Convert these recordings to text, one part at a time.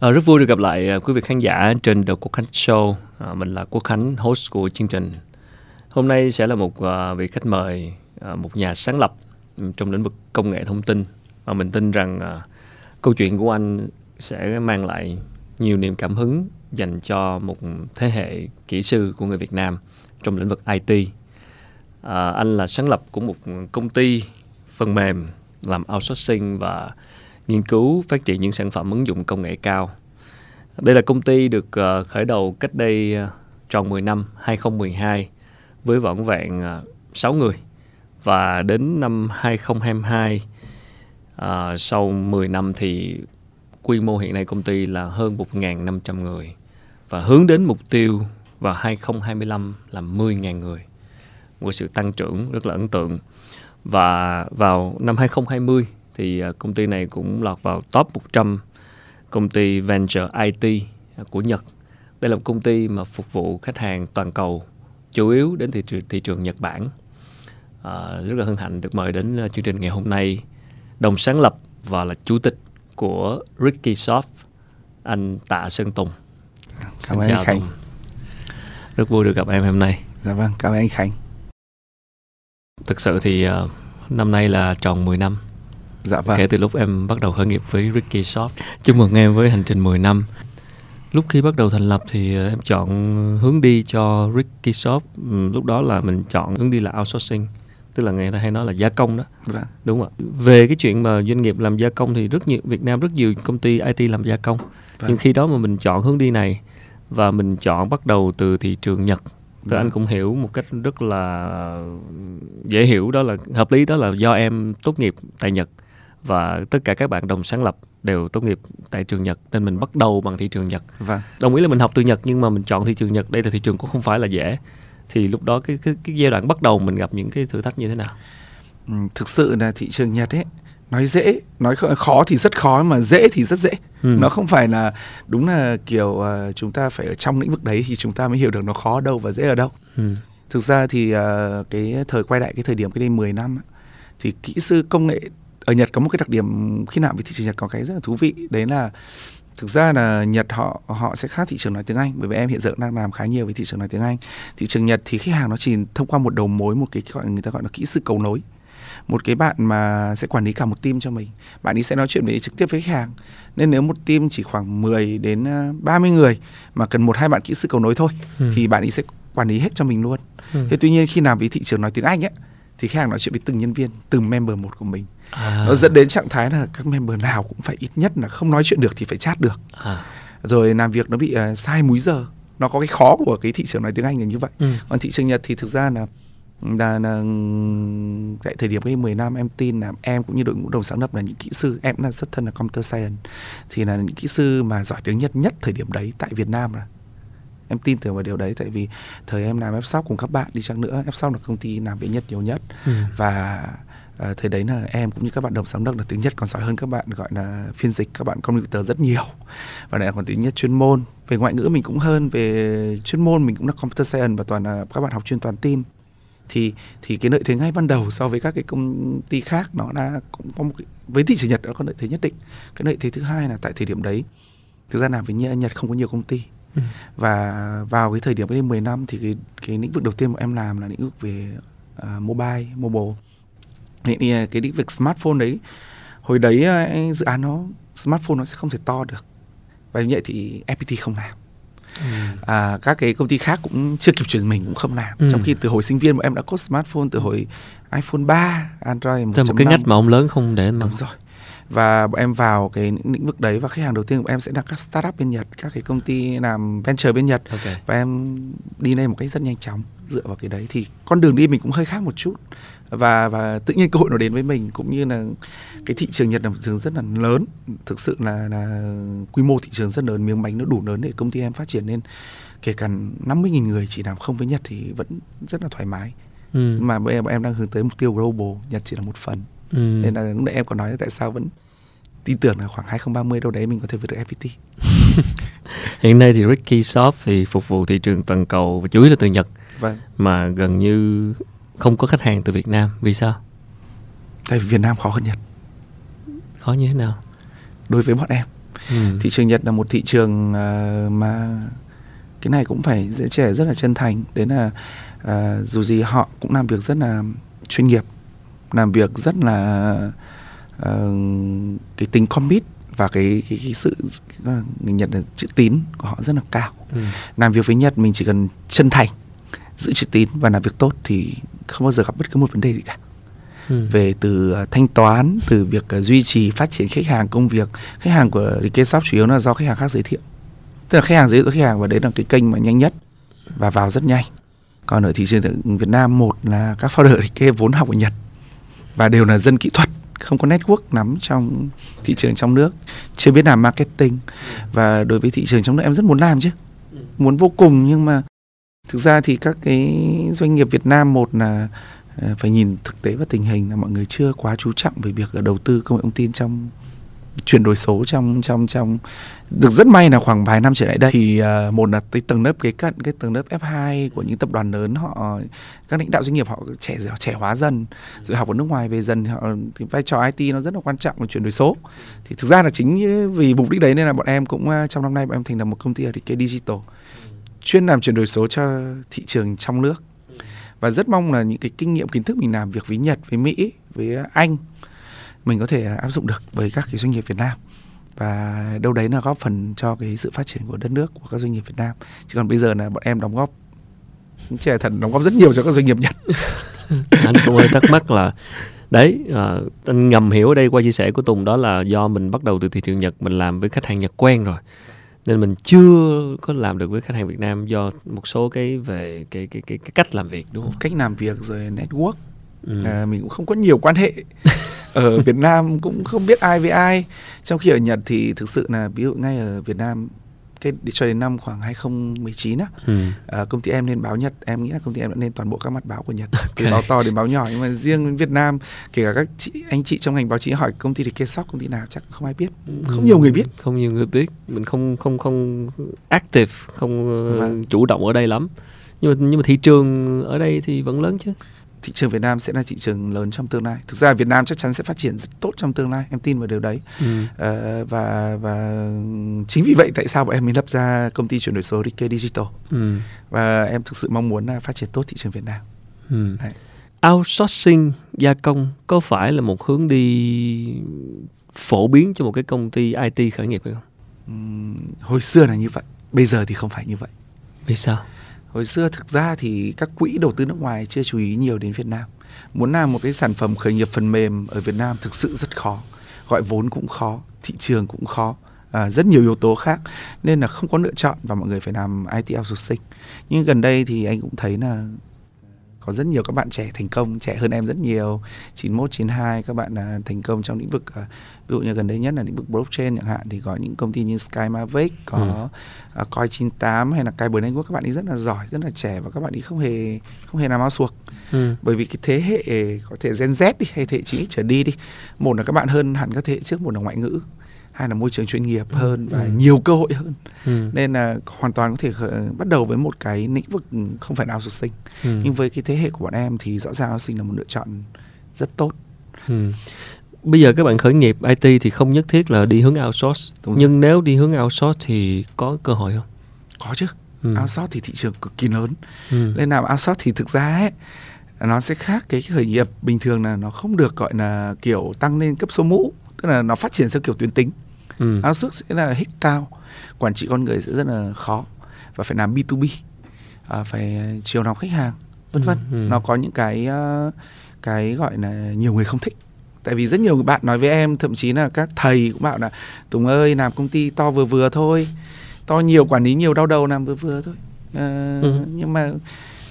À, rất vui được gặp lại ờ, quý vị khán giả trên The Quốc Khánh Show. À, mình là Quốc Khánh, host của chương trình. Hôm nay sẽ là một à, vị khách mời, à, một nhà sáng lập ừ, trong lĩnh vực công nghệ thông tin. Và mình tin rằng à, câu chuyện của anh sẽ mang lại nhiều niềm cảm hứng dành cho một thế hệ kỹ sư của người Việt Nam trong lĩnh vực IT. À, anh là sáng lập của một công ty phần mềm làm outsourcing và nghiên cứu phát triển những sản phẩm ứng dụng công nghệ cao. Đây là công ty được uh, khởi đầu cách đây uh, tròn 10 năm, 2012 với vỏn vẹn ờ, uh, 6 người. Và đến năm 2022 sau 10 năm thì quy mô hiện nay công ty là hơn 1.500 người và hướng đến mục tiêu vào 2025 là 10.000 người. Một sự tăng trưởng rất là ấn tượng. Và vào năm 2020 thì à, công ty này cũng lọt vào top 100 công ty venture IT của Nhật. Đây là một công ty mà phục vụ khách hàng toàn cầu, chủ yếu đến thị trường, thị trường Nhật Bản. À, rất là hân hạnh được mời đến à, chương trình ngày hôm nay đồng sáng lập và là chủ tịch của Ricky Soft, anh Tạ Sơn Tùng. Cảm ơn anh Khánh. Tùng. Rất vui được gặp em hôm nay. Dạ vâng, cảm ơn anh Khánh. Thực sự thì uh, năm nay là tròn 10 năm Dạ vâng. Kể từ lúc em bắt đầu khởi nghiệp với Ricky Shop. Chúc mừng em với hành trình 10 năm. Lúc khi bắt đầu thành lập thì ờ, em chọn hướng đi cho Ricky Shop. Ừ, lúc đó là mình chọn hướng đi là outsourcing tức là người ta hay nói là gia công đó vâng. đúng không ạ về cái chuyện mà doanh nghiệp làm gia công thì rất nhiều Việt Nam rất nhiều công ty IT làm gia công vâng. nhưng khi đó mà mình chọn hướng đi này và mình chọn bắt đầu từ thị trường Nhật thì vâng. anh cũng hiểu một cách rất là dễ hiểu đó là hợp lý đó là do em tốt nghiệp tại Nhật và tất cả các bạn đồng sáng lập đều tốt nghiệp tại trường Nhật nên mình bắt đầu bằng thị trường Nhật. Vâng. Đồng ý là mình học từ Nhật nhưng mà mình chọn thị trường Nhật đây là thị trường cũng không phải là dễ. Thì lúc đó cái cái cái giai đoạn bắt đầu mình gặp những cái thử thách như thế nào? Ừ, thực sự là thị trường Nhật ấy nói dễ nói khó thì rất khó mà dễ thì rất dễ ừ. nó không phải là đúng là kiểu uh, chúng ta phải ở trong lĩnh vực đấy thì chúng ta mới hiểu được nó khó ở đâu và dễ ở đâu ừ. thực ra thì uh, cái thời quay lại cái thời điểm cái đây 10 năm thì kỹ sư công nghệ ở Nhật có một cái đặc điểm khi nào với thị trường Nhật có cái rất là thú vị đấy là thực ra là Nhật họ họ sẽ khác thị trường nói tiếng Anh bởi vì em hiện giờ đang làm khá nhiều với thị trường nói tiếng Anh. Thị trường Nhật thì khách hàng nó chỉ thông qua một đầu mối một cái gọi người ta gọi là kỹ sư cầu nối. Một cái bạn mà sẽ quản lý cả một team cho mình. Bạn ấy sẽ nói chuyện với trực tiếp với khách hàng. Nên nếu một team chỉ khoảng 10 đến 30 ờ, người mà cần một hai bạn kỹ sư cầu nối thôi ừ. thì bạn ấy sẽ quản lý hết cho mình luôn. Ừ. thế tuy nhiên khi làm với thị trường nói tiếng Anh ấy thì khách hàng nói chuyện với từng nhân viên từng member một của mình à. nó dẫn đến trạng thái là các member nào cũng phải ít nhất là không nói chuyện được thì phải chat được à. rồi làm việc nó bị uh, sai múi giờ nó có cái khó của cái thị trường nói tiếng Anh là như vậy ừ. còn thị trường Nhật thì thực ra là là, là tại thời điểm cái 10 năm em tin là em cũng như đội ngũ đồng sáng lập là những kỹ sư em cũng là xuất thân là computer science thì là những kỹ sư mà giỏi tiếng Nhật nhất thời điểm đấy tại Việt Nam là em tin tưởng vào điều đấy tại vì thời em làm Fshop cùng các bạn đi chăng nữa Fshop là công ty làm với Nhật nhiều nhất ừ. và à, thời đấy là em cũng như các bạn đồng sáng lập là tiếng Nhật còn giỏi hơn các bạn gọi là phiên dịch các bạn computer rất nhiều. Và lại còn tiếng Nhật chuyên môn. Về ngoại ngữ mình cũng hơn về chuyên môn mình cũng là computer science và toàn là các bạn học chuyên toàn tin. Thì thì cái lợi thế ngay ban đầu so với các cái công ty khác nó đã cũng có một cái, với thị trường Nhật nó có lợi thế nhất định. Cái lợi thế thứ hai là tại thời điểm đấy thực ra làm với Nhật không có nhiều công ty. Ừ. và vào cái thời điểm đến 10 năm thì cái cái lĩnh vực đầu tiên mà em làm là lĩnh vực về uh, mobile mobile thì à, cái lĩnh vực smartphone đấy hồi đấy uh, dự án nó smartphone nó sẽ không thể to được. Và như vậy thì FPT không làm. Ừ. à, các cái công ty khác cũng chưa kịp chuyển mình cũng không làm. Ừ. trong khi từ hồi sinh viên mà em đã có smartphone từ hồi iPhone 3 Android 1.5 một cái ngách mà ông lớn không để mà đúng rồi. Và bọn em vào cái lĩnh vực đấy và khách hàng đầu tiên của em sẽ là các startup bên Nhật các cái công ty làm venture bên Nhật. Okay. và em đi lên một cách rất nhanh chóng dựa vào cái đấy. Thì con đường đi mình cũng hơi khác một chút và và tự nhiên cơ hội nó đến với mình cũng như là cái thị trường Nhật là một thị trường rất là lớn thực sự là là quy mô thị trường rất lớn miếng bánh nó đủ lớn để công ty em phát triển nên kể cả 50.000 người chỉ làm không với Nhật thì vẫn rất là thoải mái ừ. mà bây giờ bọn em đang hướng tới mục tiêu global Nhật chỉ là một phần ừ. nên là lúc nãy em còn nói là tại sao vẫn tin tưởng là khoảng 2030 đâu đấy mình có thể vượt được FPT hiện nay thì Ricky Soft thì phục vụ thị trường toàn cầu và chủ yếu là từ Nhật vâng. mà gần như không có khách hàng từ Việt Nam vì sao? Tại vì Việt Nam khó hơn Nhật. Khó như thế nào? Đối với bọn em ừ. thị trường Nhật là một thị trường uh, mà cái này cũng phải dễ trẻ rất là chân thành. Đến là uh, dù gì họ cũng làm việc rất là chuyên nghiệp làm việc rất là uh, cái tính commit và cái cái, cái sự người Nhật là chữ tín của họ rất là cao. Ừ. làm việc với Nhật mình chỉ cần chân thành giữ chữ tín và làm việc tốt thì không bao giờ gặp bất cứ một vấn đề gì cả. Ừ. về từ uh, thanh toán từ việc uh, duy trì phát triển khách hàng công việc khách hàng của Shop chủ yếu là do khách hàng khác giới thiệu. Tức là khách hàng giới thiệu khách hàng và đấy là cái kênh mà nhanh nhất và vào rất nhanh. Còn ở thị trường Việt Nam một là các founder kê vốn học ở Nhật và đều là dân kỹ thuật không có network nắm trong thị trường trong nước chưa biết làm marketing. Và đối với thị trường trong nước em rất muốn làm chứ muốn vô cùng nhưng mà thực ra thì các cái doanh nghiệp Việt Nam một là ờ, phải nhìn thực tế và tình hình là mọi người chưa quá chú trọng về việc là đầu tư công nghệ thông tin trong chuyển đổi số trong trong trong. Được rất may là khoảng vài năm trở lại đây thì uh, một là cái tầng lớp kế cận cái tầng lớp F2 của những tập đoàn lớn họ các lãnh đạo doanh nghiệp họ trẻ trẻ hóa dần rồi học ở nước ngoài về dần họ thì vai trò IT nó rất là quan trọng và chuyển đổi số. Thì thực ra là chính ờ, vì mục đích đấy nên là bọn em cũng trong năm nay bọn em thành lập một công ty ở cái digital chuyên làm chuyển đổi số cho thị trường trong nước. Và rất mong là những cái kinh nghiệm kiến thức mình làm việc với Nhật với Mỹ với Anh mình có thể áp dụng được với các cái doanh nghiệp Việt Nam. Và đâu đấy là góp phần cho cái sự phát triển của đất nước của các doanh nghiệp Việt Nam. Chứ còn bây giờ là bọn em đóng góp trẻ thần đóng góp rất nhiều cho các doanh nghiệp Nhật. Anh cũng hơi thắc mắc là đấy à, anh ngầm hiểu ở đây qua chia sẻ của Tùng đó là do mình bắt đầu từ thị trường Nhật mình làm với khách hàng Nhật quen rồi nên mình chưa có làm được với khách hàng Việt Nam do một số cái về cái cái cái, cái cách làm việc đúng không? Cách làm việc rồi network ừ. à, mình cũng không có nhiều quan hệ ở Việt Nam cũng không biết ai với ai trong khi ở Nhật thì thực sự là ví dụ ngay ở Việt Nam cái cho đến năm khoảng 2019 á ừ. à, công ty em nên báo Nhật em nghĩ là công ty em đã nên toàn bộ các mặt báo của Nhật okay. từ báo to đến báo nhỏ nhưng mà riêng Việt Nam kể cả các chị anh chị trong ngành báo chí hỏi công ty thì kê sóc công ty nào chắc không ai biết không ừ. nhiều người biết không nhiều người biết mình không không không active không vâng. chủ động ở đây lắm nhưng mà nhưng mà thị trường ở đây thì vẫn lớn chứ thị trường Việt Nam sẽ là thị trường lớn trong tương lai. Thực ra Việt Nam chắc chắn sẽ phát triển rất tốt trong tương lai, em tin vào điều đấy. Ừ. Uh, và và chính vì vậy tại sao bọn em mới lập ra công ty chuyển đổi số DK Digital. Ừ. Và em thực sự mong muốn là phát triển tốt thị trường Việt Nam. Ừ. Outsourcing gia công có phải là một hướng đi phổ biến cho một cái công ty IT khởi nghiệp hay không? Um, hồi xưa là như vậy, bây giờ thì không phải như vậy. Vì sao? Hồi xưa thực ra thì các quỹ đầu tư nước ngoài chưa chú ý nhiều đến Việt Nam. Muốn làm một cái sản phẩm khởi nghiệp phần mềm ở Việt Nam thực sự rất khó. Gọi vốn cũng khó thị trường cũng khó à, rất nhiều yếu tố khác. Nên là không có lựa chọn và mọi người phải làm IT outsourcing. Nhưng gần đây thì anh cũng thấy là có rất nhiều các bạn trẻ thành công trẻ hơn em rất nhiều 91 92 các bạn là thành công trong lĩnh vực uh, ví dụ như gần đây nhất là lĩnh vực blockchain chẳng hạn thì có những công ty như Sky Mavic có ừ. uh, Coin 98 hay là bờ Network các bạn ấy rất là giỏi rất là trẻ và các bạn ấy không hề không hề làm áo suộc ừ. bởi vì cái thế hệ có thể Gen Z đi hay thế hệ 9 trở đi đi một là các bạn hơn hẳn các thế hệ trước một là ngoại ngữ hay là môi trường chuyên nghiệp ừ. hơn và ừ. nhiều cơ hội hơn ừ. nên là hoàn toàn có thể bắt đầu với một cái lĩnh vực không phải nào sinh ừ. nhưng với cái thế hệ của bọn em thì rõ ràng sinh là một lựa chọn rất tốt ừ. bây giờ các bạn khởi nghiệp IT thì không nhất thiết là đi hướng outsource Đúng nhưng rồi. nếu đi hướng outsource thì có cơ hội không có chứ ừ. outsource thì thị trường cực kỳ lớn ừ. nên làm outsource thì thực ra ấy nó sẽ khác cái khởi nghiệp bình thường là nó không được gọi là kiểu tăng lên cấp số mũ tức là nó phát triển theo kiểu tuyến tính ừ. áp suất sẽ là hit cao quản trị con người sẽ rất là khó và phải làm B2B à, phải chiều lòng khách hàng vân vân ừ, ừ. nó có những cái uh, cái gọi là nhiều người không thích tại vì rất nhiều bạn nói với em thậm chí là các thầy cũng bảo là tùng ơi làm công ty to vừa vừa thôi to nhiều quản lý nhiều đau đầu làm vừa vừa thôi à, ừ. nhưng mà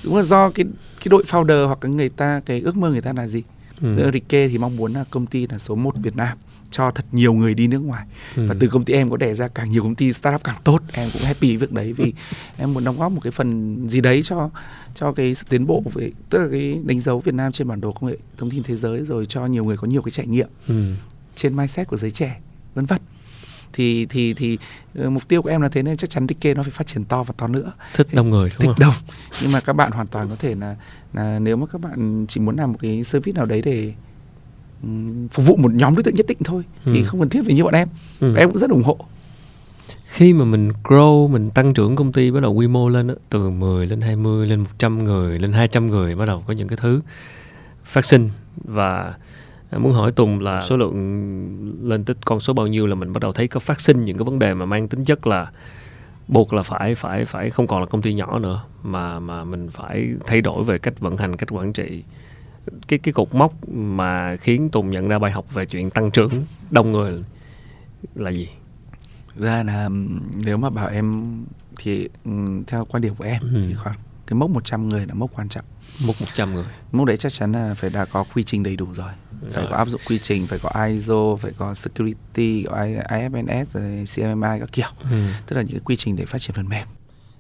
đúng là do cái cái đội founder hoặc cái người ta cái ước mơ người ta là gì ừ. Rike thì mong muốn là công ty là số 1 Việt Nam cho thật nhiều người đi nước ngoài ừ. và từ công ty em có đẻ ra càng nhiều công ty startup càng tốt em cũng happy với việc đấy vì em muốn đóng góp một cái phần gì đấy cho cho cái sự tiến bộ về tức là cái đánh dấu Việt Nam trên bản đồ công nghệ thông tin thế giới rồi cho nhiều người có nhiều cái trải nghiệm ừ. trên mindset của giới trẻ vân vân thì thì thì uh, mục tiêu của em là thế nên chắc chắn Ricky nó phải phát triển to và to nữa thích đông người đúng thích không? đông nhưng mà các bạn hoàn toàn có thể là là nếu mà các bạn chỉ muốn làm một cái service nào đấy để phục vụ một nhóm đối tượng nhất định thôi ừ. thì không cần thiết phải như bọn em ừ. em cũng rất ủng hộ khi mà mình grow mình tăng trưởng công ty bắt đầu quy mô lên đó, từ 10 lên 20 lên 100 người lên 200 người bắt đầu có những cái thứ phát sinh và muốn hỏi Tùng là số lượng lên tới con số bao nhiêu là mình bắt đầu thấy có phát sinh những cái vấn đề mà mang tính chất là buộc là phải phải phải không còn là công ty nhỏ nữa mà mà mình phải thay đổi về cách vận hành cách quản trị cái cái cột mốc mà khiến Tùng nhận ra bài học về chuyện tăng trưởng đông người là gì? Ra là nếu mà bảo em thì theo quan điểm của em ừ. thì khoảng cái mốc 100 người là mốc quan trọng. Mốc 100 người. Mốc đấy chắc chắn là phải đã có quy trình đầy đủ rồi. rồi. Phải có áp dụng quy trình, phải có ISO, phải có security, có IFNS, rồi CMMI các kiểu. Ừ. Tức là những quy trình để phát triển phần mềm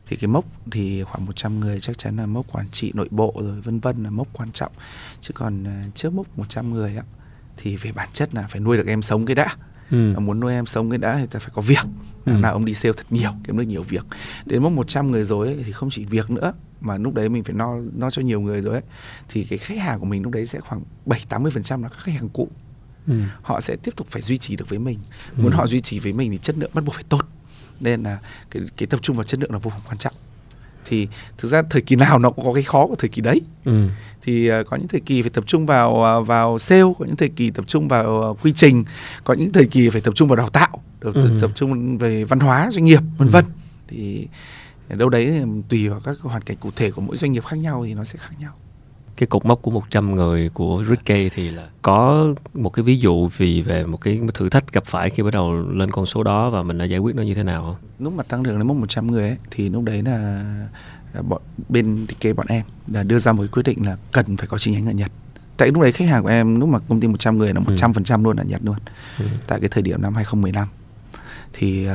thì cái mốc thì khoảng 100 người chắc chắn là mốc quản trị nội bộ rồi vân vân là mốc quan trọng chứ còn uh, trước mốc 100 người á thì về bản chất là phải nuôi được em sống cái đã ừ. muốn nuôi em sống cái đã thì ta phải có việc ừ. nào ông đi sale thật nhiều kiếm được nhiều việc đến mốc 100 người rồi ấy, thì không chỉ việc nữa mà lúc đấy mình phải no no cho nhiều người rồi ấy thì cái khách hàng của mình lúc đấy sẽ khoảng 7 80 phần trăm là các khách hàng cũ ừ. họ sẽ tiếp tục phải duy trì được với mình muốn ừ. họ duy trì với mình thì chất lượng bắt buộc phải tốt nên là cái, cái tập trung vào chất lượng là vô cùng quan trọng thì thực ra thời kỳ nào nó cũng có cái khó của thời kỳ đấy ừ. thì uh, có những thời kỳ phải tập trung vào uh, vào sale có những thời kỳ tập trung vào uh, quy trình có những thời kỳ phải tập trung vào đào tạo tập, ừ. tập trung về văn hóa doanh nghiệp vân ừ. vân thì đâu đấy tùy vào các hoàn cảnh cụ thể của mỗi doanh nghiệp khác nhau thì nó sẽ khác nhau cái cột mốc của 100 người của Ricky thì là có một cái ví dụ vì về một cái thử thách gặp phải khi bắt đầu lên con số đó và mình đã giải quyết nó như thế nào không? Lúc mà tăng trưởng đến mốc 100 người ấy, thì lúc đấy là bọn bên Ricky bọn em là đưa ra một cái quyết định là cần phải có chi nhánh ở Nhật. Tại lúc đấy khách hàng của em lúc mà công ty 100 người là 100% ừ. luôn ở Nhật luôn. Ừ. Tại cái thời điểm năm 2015 thì uh,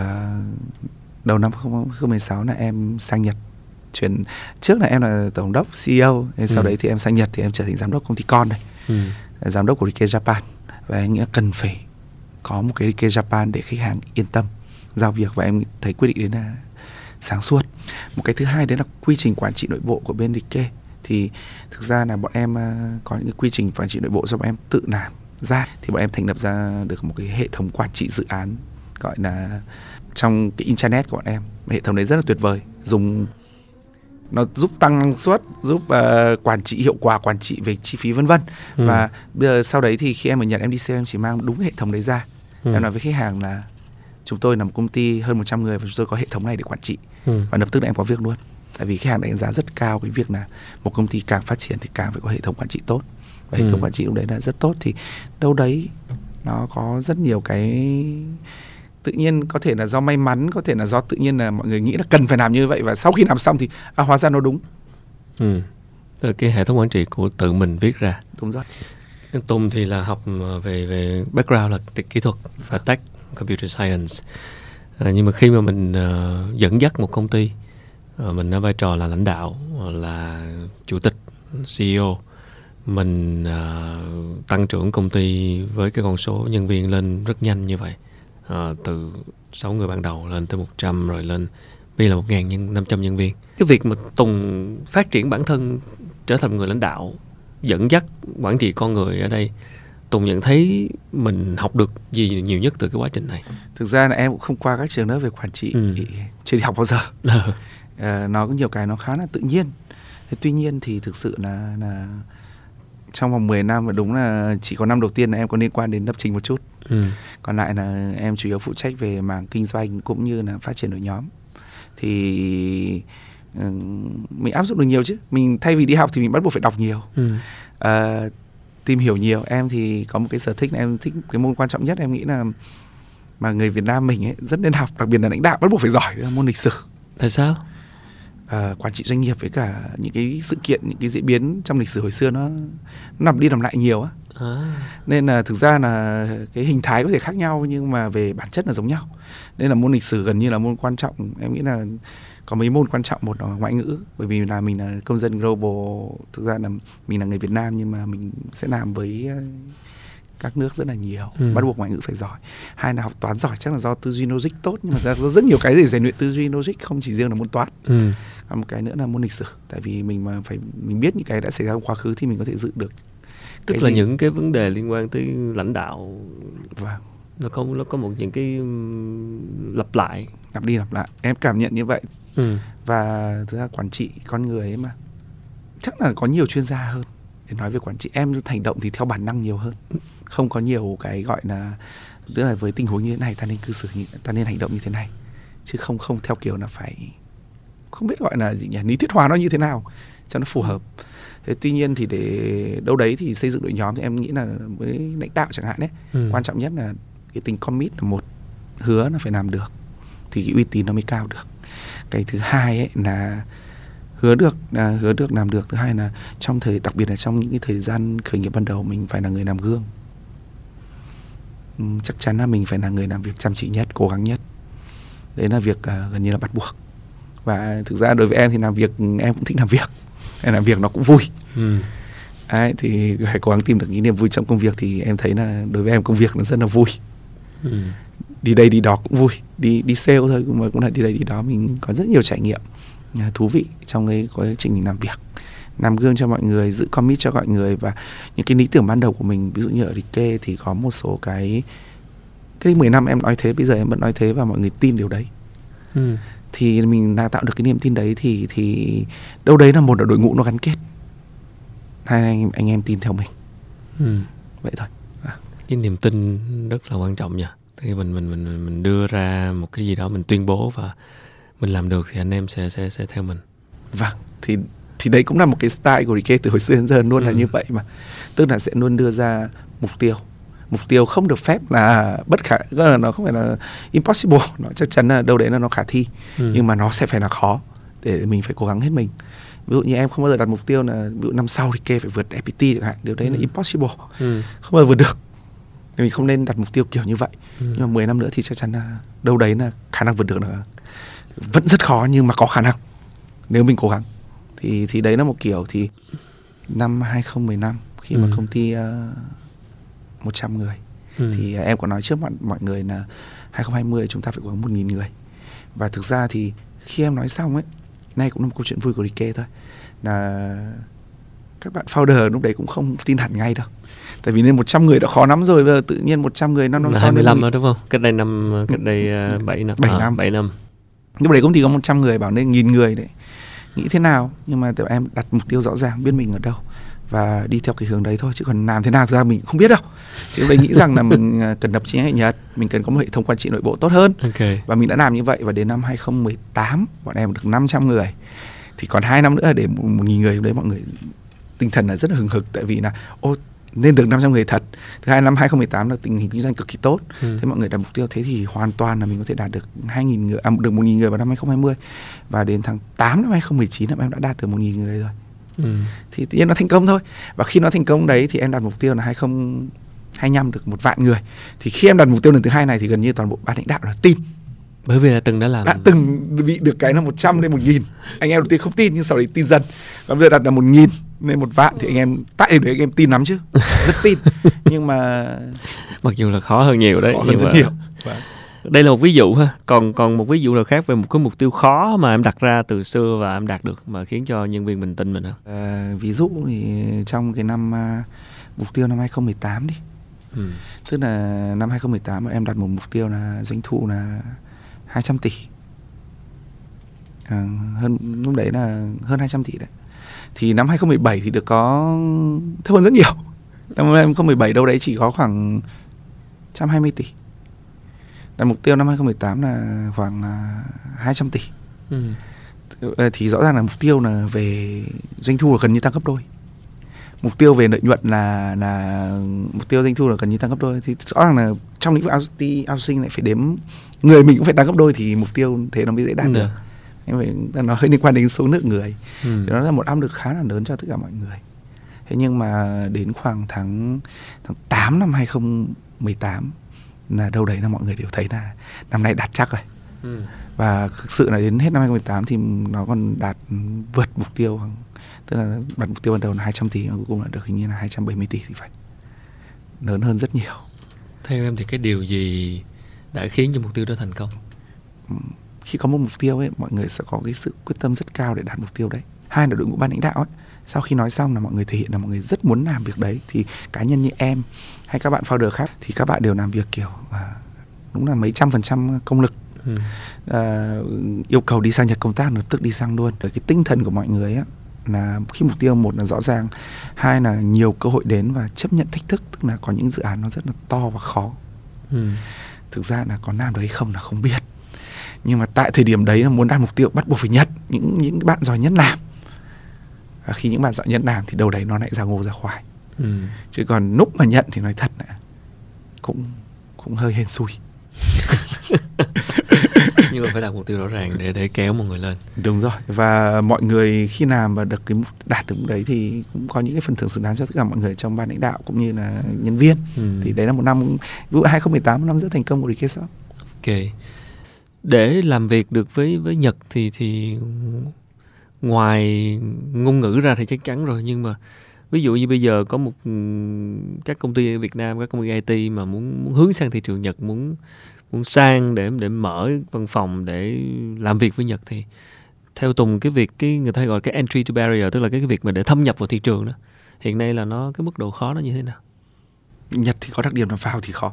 đầu năm 2016 là em sang Nhật chuyển trước là em là tổng đốc CEO sau ừ. đấy thì em sang Nhật thì em trở thành giám đốc công ty con đây. Ừ. giám đốc của Rike Japan. Và em nghĩ là cần phải có một cái Rike Japan để khách hàng yên tâm giao việc và em thấy quyết định đến là sáng suốt. Một cái thứ hai đấy là quy trình quản trị nội bộ của bên Rike thì thực ra là bọn em uh, có những cái quy trình quản trị nội bộ do bọn em tự làm ra. Thì bọn em thành lập ra được một cái hệ thống quản trị dự án gọi là trong cái internet của bọn em. Hệ thống đấy rất là tuyệt vời dùng nó giúp tăng năng suất giúp uh, quản trị hiệu quả quản trị về chi phí vân vân ừ. và bây giờ sau đấy thì khi em ở Nhật em đi sale em chỉ mang đúng hệ thống đấy ra ừ. em nói với khách hàng là chúng tôi là một công ty hơn 100 người và chúng tôi có hệ thống này để quản trị ừ. và lập tức là em có việc luôn tại vì khách hàng đánh giá rất cao cái việc là một công ty càng phát triển thì càng phải có hệ thống quản trị tốt và hệ ừ. thống quản trị lúc đấy là rất tốt thì đâu đấy nó có rất nhiều cái tự nhiên có thể là do may mắn có thể là do tự nhiên là mọi người nghĩ là cần phải làm như vậy và sau khi làm xong thì à, hóa ra nó đúng. Ừ. Tức là cái hệ thống quản trị của tự mình viết ra. Đúng rồi. Tùng thì là học ờ, về về background là kỹ thuật và tech computer science. À, nhưng mà khi mà mình uh, dẫn dắt một công ty uh, mình ở vai trò là lãnh đạo là chủ tịch CEO mình uh, tăng trưởng công ty với cái con số nhân viên lên rất nhanh như vậy uh, từ 6 người ban đầu lên tới 100 rồi lên bây là 1.000 nhân 500 nhân viên. Cái việc mà Tùng phát triển bản thân trở thành người lãnh đạo dẫn dắt quản trị con người ở đây Tùng nhận thấy mình học được gì nhiều nhất từ cái quá trình này? Thực ra là em cũng không qua các trường lớp về quản trị, ừ. chưa đi học bao giờ. à, nó có nhiều cái nó khá là tự nhiên. Tuy nhiên thì thực sự là là trong vòng 10 năm và đúng là chỉ có năm đầu tiên là em có liên quan đến lập trình một chút. Ừ. còn lại là em chủ yếu phụ trách về mảng kinh doanh cũng như là phát triển đội nhóm. Thì uh, mình áp dụng được nhiều chứ. Mình thay vì đi học thì mình bắt buộc phải đọc nhiều. Ừ. uh, tìm hiểu nhiều. Em thì có một cái sở thích là em thích cái môn quan trọng nhất. Em nghĩ là mà người Việt Nam mình ấy rất nên học đặc biệt là lãnh đạo bắt buộc phải giỏi môn lịch sử. Tại sao uh, quản trị doanh nghiệp với cả những cái sự kiện những cái diễn biến trong lịch sử hồi xưa nó, nó nằm đi nằm lại nhiều á. À. nên là thực ra là cái hình thái có thể khác nhau nhưng mà về bản chất là giống nhau. Nên là môn lịch sử gần như là môn quan trọng. Em nghĩ là có mấy môn quan trọng một là ngoại ngữ bởi vì là mình là công dân global. Thực ra là mình là người Việt Nam nhưng mà mình sẽ làm với các nước rất là nhiều. Ừ. bắt buộc ngoại ngữ phải giỏi. Hai là học toán giỏi chắc là do tư duy logic tốt nhưng mà do rất nhiều cái để rèn luyện tư duy logic không chỉ riêng là môn toán. Ừ. còn một cái nữa là môn lịch sử. Tại vì mình mà phải mình biết những cái đã xảy ra trong quá khứ thì mình có thể dự được tức là gì? những cái vấn đề liên quan tới lãnh đạo. Vâng. Nó có nó có một những cái lặp lại. Lặp đi lặp lại. Em cảm nhận như vậy. Ừ. và thực ra quản trị con người ấy mà chắc là có nhiều chuyên gia hơn để nói về quản trị. Em hành động thì theo bản năng nhiều hơn không có nhiều cái gọi là tức là với tình huống như thế này ta nên cư xử như ta nên hành động như thế này. Chứ không không theo kiểu là phải không biết gọi là gì nhỉ lý thuyết hóa nó như thế nào cho nó phù hợp. Thế tuy nhiên thì để đâu đấy thì xây dựng đội nhóm thì em nghĩ là với lãnh đạo chẳng hạn đấy ừ. quan trọng nhất là cái tình commit là một hứa nó phải làm được thì cái uy tín nó mới cao được. Cái thứ hai ấy là hứa được là hứa được làm được. Thứ hai là trong thời đặc biệt là trong những cái thời gian khởi nghiệp ban đầu mình phải là người làm gương. ừ, chắc chắn là mình phải là người làm việc chăm chỉ nhất cố gắng nhất. Đấy là việc uh, gần như là bắt buộc. Và thực ra đối với em thì làm việc em cũng thích làm việc. Em làm việc nó cũng vui. Ừ. Đấy, thì phải cố gắng tìm được những niềm vui trong công việc thì em thấy là đối với em công việc nó rất là vui. Ừ. đi đây đi đó cũng vui. Đi đi sale thôi mà cũng là đi đây đi đó. Mình có rất nhiều trải nghiệm à, thú vị trong cái quá trình mình làm việc làm gương cho mọi người giữ commit cho mọi người. Và những cái lý tưởng ban đầu của mình ví dụ như ở Rike thì có một số cái cái 10 năm em nói thế bây giờ em vẫn nói thế và mọi người tin điều đấy. Ừ. thì mình đã tạo được cái niềm tin đấy thì thì đâu đấy là một là đội ngũ nó gắn kết. Hai anh anh em tin theo mình. Ừ. vậy thôi. À. cái niềm tin rất là quan trọng nha. Thì mình mình mình mình đưa ra một cái gì đó mình tuyên bố và mình làm được thì anh em sẽ sẽ sẽ theo mình. Vâng thì thì đấy cũng là một cái style của Rike từ hồi xưa đến giờ luôn ừ. là như vậy mà tức là sẽ luôn đưa ra mục tiêu mục tiêu không được phép là bất khả là nó không phải là impossible nó chắc chắn là đâu đấy là nó khả thi ừ. nhưng mà nó sẽ phải là khó để mình phải cố gắng hết mình ví dụ như em không bao giờ đặt mục tiêu là ví dụ năm sau thì kê phải vượt FPT chẳng hạn điều đấy ừ. là impossible ừ. không bao giờ vượt được thì mình không nên đặt mục tiêu kiểu như vậy ừ. nhưng mà 10 năm nữa thì chắc chắn là đâu đấy là khả năng vượt được là vẫn rất khó nhưng mà có khả năng nếu mình cố gắng thì thì đấy là một kiểu thì năm 2015 khi ừ. mà công ty uh, 100 người. Ừ. thì em có nói trước mọi mọi người là 2020 chúng ta phải có một nghìn người. Và thực ra thì khi em nói xong ấy nay cũng là một câu chuyện vui của Rike thôi là các bạn founder lúc đấy cũng không tin hẳn ngay đâu. Tại vì nên 100 người đã khó lắm rồi bây giờ tự nhiên 100 người năm năm sau 25 rồi đúng không? Cách đây năm cách đây uh, 7 năm. 7 à, năm. 7 năm. Lúc đấy công ty có 100 người bảo nên nghìn người đấy nghĩ thế nào nhưng mà em đặt mục tiêu rõ ràng biết mình ở đâu và đi theo cái hướng đấy thôi chứ còn làm thế nào ra mình không biết đâu. Chứ đây nghĩ rằng là mình à, cần lập chi nhánh Nhật mình cần có một hệ thống quản trị nội bộ tốt hơn. Okay. và mình đã làm như vậy và đến năm 2018 bọn em được 500 người. Thì còn hai năm nữa để một nghìn người đấy mọi người tinh thần là rất là hừng hực tại vì là ô nên được 500 người thật. Thứ hai năm 2018 là tình hình kinh doanh cực kỳ tốt. Ừ. Thế mọi người đặt mục tiêu thế thì hoàn toàn là mình có thể đạt được 2.000 người, à, được 1.000 người vào năm 2020. Và đến tháng 8 năm 2019 là em đã đạt được 1.000 người rồi. Ừ. Thì tự nhiên nó thành công thôi. Và khi nó thành công đấy thì em đặt mục tiêu là 2025 được một vạn người. Thì khi em đặt mục tiêu lần thứ hai này thì gần như toàn bộ ban lãnh đạo là tin bởi vì là từng đã làm đã từng bị được cái là 100 lên 1000 anh em đầu tiên không tin nhưng sau đấy tin dần còn bây giờ đặt là 1000 lên một vạn thì anh em tại đấy anh em tin lắm chứ. Rất tin. Nhưng mà mặc dù là khó hơn nhiều đấy khó hơn rất mà... nhiều. Vâng. đây là một ví dụ ha. Còn còn một ví dụ nào khác về một cái mục tiêu khó mà em đặt ra từ xưa và em đạt được mà khiến cho nhân viên mình tin mình không? À, ví dụ thì trong cái năm uh, mục tiêu năm 2018 đi. Ừ. tức là năm 2018 em đặt một mục tiêu là doanh thu là 200 tỷ. À, hơn lúc đấy là hơn 200 tỷ đấy thì năm 2017 thì được có thấp hơn rất nhiều. Năm 2017 đâu đấy chỉ có khoảng 120 tỷ. Đặt mục tiêu năm 2018 là khoảng 200 à, tỷ. Ừ. Ờ, thì rõ ràng là mục tiêu là về doanh thu là gần như tăng gấp đôi. Mục tiêu về lợi nhuận là là mục tiêu doanh thu là gần như tăng gấp đôi. Thì rõ ràng là trong lĩnh vực outsourcing lại phải đếm người mình cũng phải tăng gấp đôi thì mục tiêu thế nó mới dễ đạt ừ. được phải nó hơi liên quan đến số lượng người. Ừ. nó là một áp lực khá là lớn cho tất cả mọi người. Thế nhưng mà đến khoảng tháng tháng 8 năm 2018 là đâu đấy là mọi người đều thấy là năm nay đạt chắc rồi. Ừ. và thực sự là đến hết năm 2018 thì nó còn đạt vượt mục tiêu tức là đặt mục tiêu ban đầu là 200 tỷ mà cuối cùng là được hình như là 270 tỷ thì phải. Lớn hơn rất nhiều. Theo em thì cái điều gì đã khiến cho mục tiêu đó thành công khi có một mục tiêu ấy mọi người sẽ có cái sự quyết tâm rất cao để đạt mục tiêu đấy. Hai là đội ngũ ban lãnh đạo ấy sau khi nói xong là mọi người thể hiện là mọi người rất muốn làm việc đấy thì cá nhân như em hay các bạn founder khác thì các bạn đều làm việc kiểu à, đúng là mấy trăm phần trăm công lực. Ừ. à, yêu cầu đi sang Nhật công tác lập tức đi sang luôn. Cái tinh thần của mọi người á là khi mục tiêu một là rõ ràng hai là nhiều cơ hội đến và chấp nhận thách thức tức là có những dự án nó rất là to và khó. Ừ. thực ra là có làm được hay không là không biết nhưng mà tại thời điểm đấy là muốn đạt mục tiêu bắt buộc phải nhận những những bạn giỏi nhất làm. Và khi những bạn giỏi nhất làm thì đầu đấy nó lại ra ngô ra khoai. Ừ. chứ còn lúc mà nhận thì nói thật là cũng cũng hơi hên xui. Nhưng mà phải đặt mục tiêu rõ ràng để để kéo một người lên. Đúng rồi. Và mọi người khi làm và được cái đạt được đấy thì cũng có những cái phần thưởng xứng đáng cho tất cả mọi người trong ban lãnh đạo cũng như là nhân viên. Ừ. thì đấy là một năm ví dụ 2018 một năm rất thành công của Rikesa ok để làm việc được với với Nhật thì thì ngoài ngôn ngữ ra thì chắc chắn rồi. Nhưng mà ví dụ như bây giờ có một các công ty ở Việt Nam các công ty IT mà muốn muốn hướng sang thị trường Nhật muốn muốn sang để để mở văn phòng để làm việc với Nhật thì theo Tùng cái việc cái người ta gọi cái entry to barrier tức là cái, cái việc mà để thâm nhập vào thị trường đó hiện nay là nó cái mức độ khó nó như thế nào? Nhật thì có đặc điểm là vào thì khó.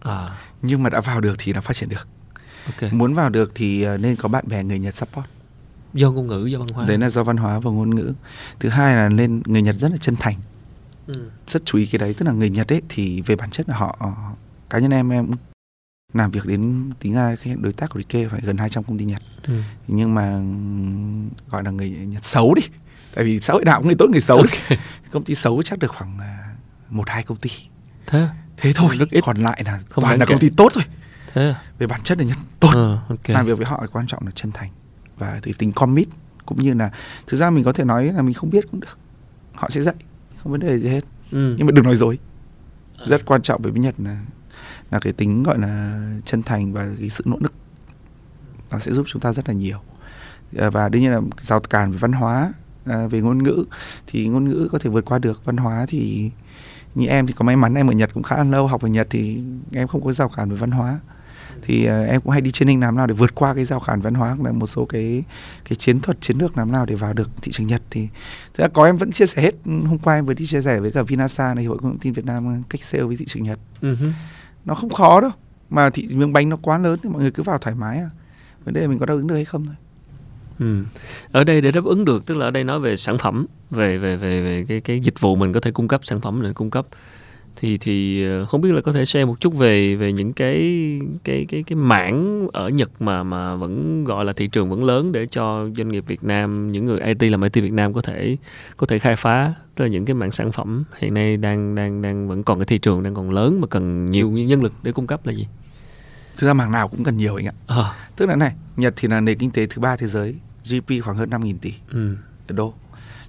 À. nhưng mà đã vào được thì là phát triển được okay. muốn vào được thì ờ, nên có bạn bè người Nhật support. Do ngôn ngữ do văn hóa. Đấy là do văn hóa và ngôn ngữ. Thứ hai là nên người Nhật rất là chân thành. Ừ. rất chú ý cái đấy tức là người Nhật ấy thì về bản chất là họ cá nhân em em làm việc đến tính ra cái đối tác của Rike phải gần 200 công ty Nhật. Ừ. nhưng mà gọi là người Nhật xấu đi. Tại vì xã hội nào cũng người tốt người xấu okay. công ty xấu chắc được khoảng à, một hai công ty. Thế? Thế thôi. Rất ít. còn lại là Không toàn là công ty tốt rồi thế à? về bản chất là Nhật tốt. Ừ, okay. làm việc với họ quan trọng là chân thành và thì tính commit cũng như là thực ra mình có thể nói là mình không biết cũng được. Họ sẽ dạy không vấn đề gì hết. Ừ. nhưng mà đừng nói dối. Rất quan trọng với Nhật là là cái tính gọi là chân thành và cái sự nỗ lực. Nó sẽ giúp chúng ta rất là nhiều. À, và đương nhiên là rào cản về văn hóa à, về ngôn ngữ thì ngôn ngữ có thể vượt qua được. Văn hóa thì như em thì có may mắn em ở Nhật cũng khá là lâu học ở Nhật thì em không có rào cản về văn hóa thì uh, em cũng hay đi training làm nào để vượt qua cái rào cản văn hóa là một số cái cái chiến thuật chiến lược làm nào để vào được thị trường Nhật. Thì thực ra có em vẫn chia sẻ hết. Hôm qua em vừa đi chia sẻ với cả Vinasa này hội công ty Việt Nam cách sale với thị trường Nhật. Uh-huh nó không khó đâu mà thị miếng bánh nó quá lớn thì mọi người cứ vào thoải mái à. Vấn đề mình có đáp ứng được hay không thôi. Ừ. ở đây để đáp ứng được tức là ở đây nói về sản phẩm về về về về cái cái dịch vụ mình có thể cung cấp sản phẩm mình cung cấp thì thì ờ, không biết là có thể share một chút về về những cái cái cái cái mảng ở Nhật mà mà vẫn gọi là thị trường vẫn lớn để cho doanh nghiệp Việt Nam những người IT làm IT Việt Nam có thể có thể khai phá tức là những cái mảng sản phẩm hiện nay đang đang đang vẫn còn cái thị trường đang còn lớn mà cần nhiều nhân lực để cung cấp là gì? Thực ra mảng nào cũng cần nhiều anh ạ. À. Tức là này, Nhật thì là nền kinh tế thứ ba thế giới, GDP khoảng hơn 5.000 tỷ ừ. đô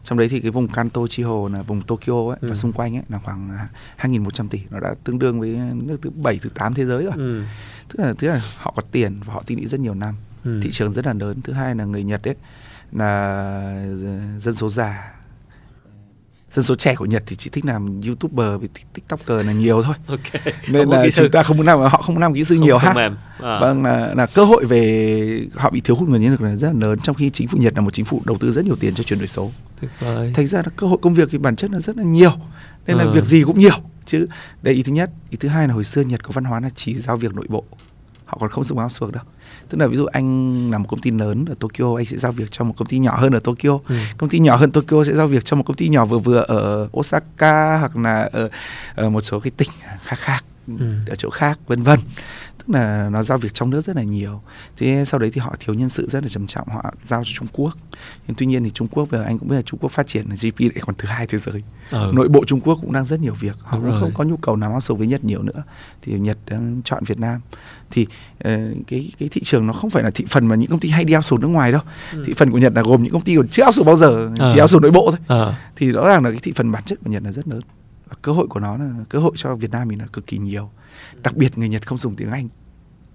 trong đấy thì cái vùng Kanto Chiho là vùng Tokyo ấy ừ. và xung quanh ấy là khoảng 2.100 à, tỷ nó đã tương đương với nước thứ bảy thứ tám thế giới rồi ừ. tức là tức là họ có tiền và họ tích lũy rất nhiều năm ừ. thị trường rất là lớn thứ hai là người Nhật ấy là dân số già dân số trẻ của Nhật thì chỉ thích làm youtuber với tiktoker là nhiều thôi. Okay. nên là chúng ta không muốn làm họ không muốn làm kỹ sư không, nhiều ha. à. vâng là là cơ hội về họ bị thiếu hụt nguồn nhân lực là rất là lớn trong khi chính phủ Nhật là một chính phủ đầu tư rất nhiều tiền cho chuyển đổi số. Thành ra là cơ hội công việc thì bản chất là rất là nhiều nên à. là việc gì cũng nhiều. Chứ đây ý thứ nhất ý thứ hai là hồi xưa Nhật có văn hóa là chỉ giao việc nội bộ họ còn không dùng outsource đâu tức là ví dụ anh làm một công ty lớn ở Tokyo anh sẽ giao việc cho một công ty nhỏ hơn ở Tokyo. Ừ. công ty nhỏ hơn Tokyo sẽ giao việc cho một công ty nhỏ vừa vừa ở Osaka hoặc là ở, ở một số cái tỉnh khác khác ừ. ở chỗ khác vân vân. Tức là nó giao việc trong nước rất là nhiều. Thế sau đấy thì họ thiếu nhân sự rất là trầm trọng họ giao cho Trung Quốc. Nhưng tuy nhiên thì Trung Quốc bây giờ anh cũng biết là Trung Quốc phát triển GDP lại còn thứ hai thế giới. Ừ. nội bộ Trung Quốc cũng đang rất nhiều việc họ cũng không có nhu cầu nào outsource với Nhật nhiều nữa. Thì Nhật đang chọn Việt Nam thì uh, cái cái thị trường nó không phải là thị phần mà những công ty hay đi outsource nước ngoài đâu ừ. thị phần của Nhật là gồm những công ty còn chưa outsource bao giờ à. chỉ outsource nội bộ thôi à. thì rõ ràng là cái thị phần bản chất của Nhật là rất lớn và cơ hội của nó là cơ hội cho Việt Nam mình là cực kỳ nhiều đặc biệt người Nhật không dùng tiếng Anh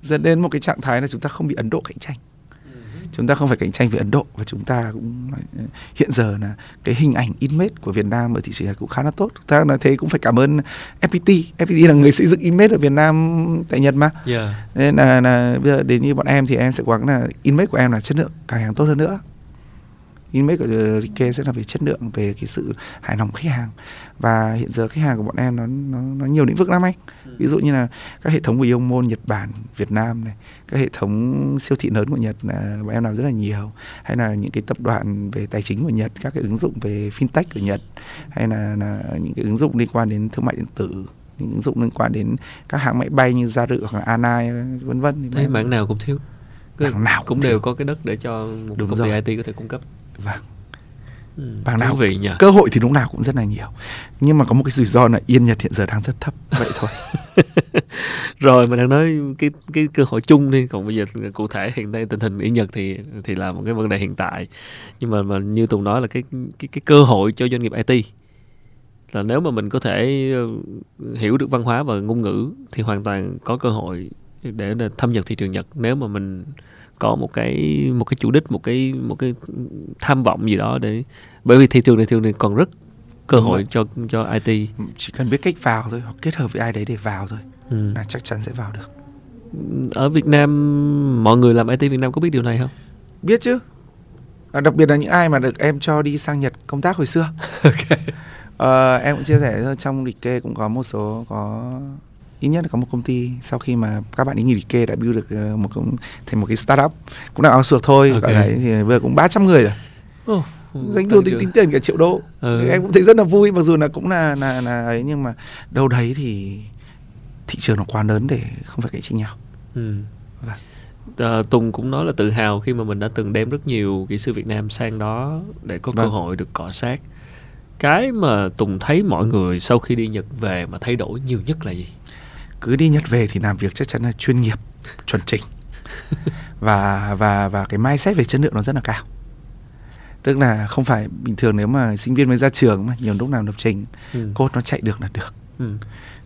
dẫn đến một cái trạng thái là chúng ta không bị Ấn Độ cạnh tranh chúng ta không phải cạnh tranh với Ấn Độ và chúng ta cũng hiện giờ là cái hình ảnh image của Việt Nam ở thị trường cũng khá là tốt. Chúng ta nói thế cũng phải cảm ơn FPT FPT là người xây dựng image ở Việt Nam tại Nhật mà. Yeah. nên là, là bây giờ đến như bọn em thì em sẽ gắng là image của em là chất lượng càng hàng tốt hơn nữa image của Rike sẽ là về chất lượng về cái sự hài lòng khách hàng. Và hiện giờ khách hàng của bọn em nó nó, nó nhiều lĩnh vực lắm anh. Ví dụ như là các hệ thống của Ion Môn Nhật Bản Việt Nam này các hệ thống siêu thị lớn của Nhật là bọn em làm rất là nhiều. Hay là những cái tập đoàn về tài chính của Nhật các cái ứng dụng về fintech của Nhật hay là, là những cái ứng dụng liên quan đến thương mại điện tử những ứng dụng liên quan đến các hãng máy bay như Gia Rự hoặc là Anai vân vân. Thấy mảng nào cũng thiếu. Bảng nào cũng đều có cái đất để cho một Đúng công rồi. ty IT có thể cung cấp vâng. Ừ, bảng nào vị nhỉ? cơ hội thì lúc nào cũng rất là nhiều. Nhưng mà có một cái rủi ro là yên nhật hiện giờ đang rất thấp vậy thôi. Rồi mình đang nói cái cái cơ hội chung đi. Còn bây giờ cụ thể hiện nay tình hình yên nhật thì thì là một cái vấn đề hiện tại. Nhưng mà mà như tùng nói là cái cái cái cơ hội cho doanh nghiệp IT là nếu mà mình có thể ờ, hiểu được văn hóa và ngôn ngữ thì hoàn toàn có cơ hội để thâm nhập thị trường Nhật. Nếu mà mình có một cái một cái chủ đích một cái một cái tham vọng gì đó để bởi vì thị trường này thị trường này còn rất cơ Đúng hội rồi. cho cho IT chỉ cần biết cách vào thôi hoặc kết hợp với ai đấy để vào thôi ừ. là chắc chắn sẽ vào được ở Việt Nam mọi người làm IT Việt Nam có biết điều này không biết chứ à, đặc biệt là những ai mà được em cho đi sang Nhật công tác hồi xưa okay. à, em cũng chia sẻ trong lịch kê cũng có một số có ít nhất là có một công ty sau khi mà các bạn ấy nghỉ kê đã build được ờ, một cũng thành một cái startup cũng là outsource thôi okay. đấy thì vừa cũng 300 người rồi oh, doanh thu tính, tính tiền cả triệu đô ừ. em cũng thấy rất là vui mặc dù là cũng là là là ấy nhưng mà đâu đấy thì thị trường nó quá lớn để không phải cạnh tranh nhau ừ. Vâng. À, Tùng cũng nói là tự hào khi mà mình đã từng đem rất nhiều kỹ sư Việt Nam sang đó để có vâng. cơ hội được cọ sát cái mà Tùng thấy mọi người sau khi đi Nhật về mà thay đổi nhiều nhất là gì cứ đi Nhật về thì làm việc chắc chắn là chuyên nghiệp chuẩn chỉnh và và và cái mindset về chất lượng nó rất là cao tức là không phải bình thường nếu mà sinh viên mới ra trường mà nhiều lúc nào lập trình ừ. code nó chạy được là được ừ.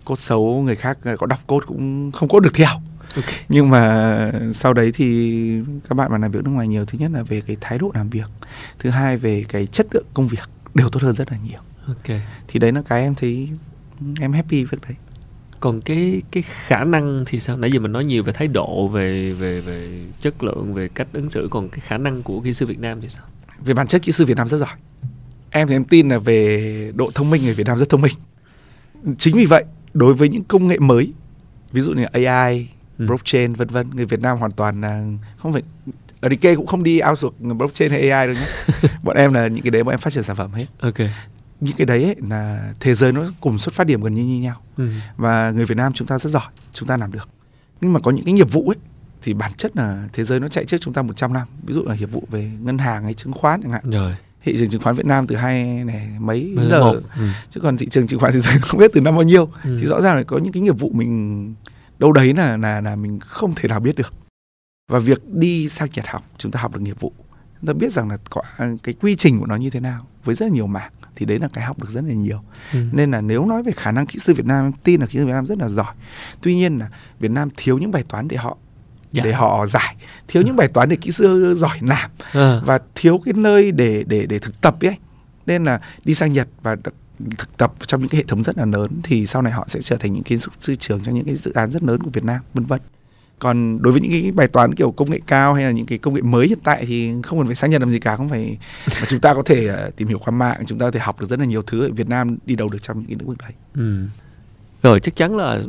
code xấu người khác có đọc code cũng không code được theo okay. nhưng mà sau đấy thì các bạn mà làm việc nước ngoài nhiều thứ nhất là về cái thái độ làm việc thứ hai về cái chất lượng công việc đều tốt hơn rất là nhiều okay. thì đấy là cái em thấy em happy việc đấy còn cái cái khả năng thì sao? Nãy giờ mình nói nhiều về thái độ về về về chất lượng về cách ứng xử. Còn cái khả năng của kỹ sư Việt Nam thì sao? Về bản chất kỹ sư Việt Nam rất giỏi. Em thì em tin là về độ thông minh người Việt Nam rất thông minh. Chính vì vậy đối với những công nghệ mới ví dụ như AI ừ. blockchain vân vân người Việt Nam hoàn toàn không phải ở DK cũng không đi outsource blockchain hay AI đâu nhé. Bọn em là những cái đấy bọn em phát triển sản phẩm hết. Okay những cái đấy ấy, là thế giới nó cùng xuất phát điểm gần như như nhau. Ừ. và người Việt Nam chúng ta rất giỏi chúng ta làm được. Nhưng mà có những cái nghiệp vụ ấy thì bản chất là thế giới nó chạy trước chúng ta 100 năm. Ví dụ là nghiệp vụ về ngân hàng hay chứng khoán chẳng hạn. Rồi. Thị trường chứng khoán Việt Nam từ hai này mấy Mới giờ ừ. chứ còn thị trường chứng khoán thế giới không biết từ năm bao nhiêu. Ừ. thì rõ ràng là có những cái nghiệp vụ mình đâu đấy là là là mình không thể nào biết được. Và việc đi sang Nhật học chúng ta học được nghiệp vụ. Chúng ta biết rằng là có cái quy trình của nó như thế nào với rất là nhiều mảng thì đấy là cái học được rất là nhiều ừ. nên là nếu nói về khả năng kỹ sư Việt Nam em tin là kỹ sư Việt Nam rất là giỏi tuy nhiên là Việt Nam thiếu những bài toán để họ dạ. để họ giải thiếu những bài toán để kỹ sư giỏi làm à. và thiếu cái nơi để để để thực tập ấy nên là đi sang Nhật và thực tập trong những cái hệ thống rất là lớn thì sau này họ sẽ trở thành những cái sư trưởng cho những cái dự án rất lớn của Việt Nam vân vân còn đối với những cái bài toán kiểu công nghệ cao hay là những cái công nghệ mới hiện tại thì không cần phải xác nhận làm gì cả không phải mà chúng ta có thể uh, tìm hiểu qua mạng chúng ta có thể học được rất là nhiều thứ ở Việt Nam đi đầu được trong những cái lĩnh vực đấy. Ừ. rồi chắc chắn là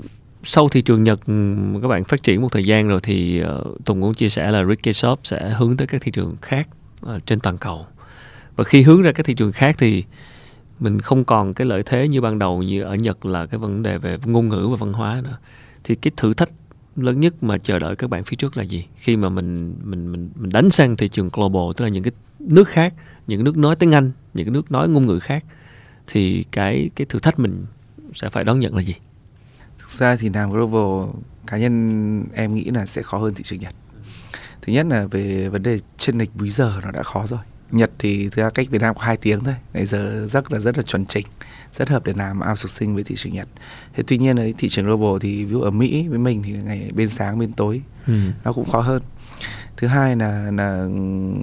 sau thị trường Nhật ừ, các bạn phát triển một thời gian rồi thì uh, Tùng cũng chia sẻ là Ricky Shop sẽ hướng tới các thị trường khác uh, trên toàn cầu. Và khi hướng ra các thị trường khác thì mình không còn cái lợi thế như ban đầu như ở Nhật là cái vấn đề về ngôn ngữ và văn hóa nữa. Thì cái thử thách lớn nhất mà chờ đợi các bạn phía trước là gì? Khi mà mình mình mình mình đánh sang thị trường global, tức là những cái nước khác, những nước nói tiếng Anh, những cái nước nói ngôn ngữ khác, thì cái cái thử thách mình sẽ phải đón nhận là gì? Thực ra thì làm global, cá nhân em nghĩ là sẽ khó hơn thị trường Nhật. Thứ nhất là về vấn đề trên lệch múi giờ nó đã khó rồi. Nhật thì thực ra cách Việt Nam có hai tiếng thôi bây giờ rất là rất là chuẩn chỉnh rất hợp để làm outsourcing với thị trường Nhật. Thế tuy nhiên ấy thị trường global thì ví dụ ở Mỹ với mình thì ngày bên sáng bên tối ừ. nó cũng khó hơn. Thứ hai là là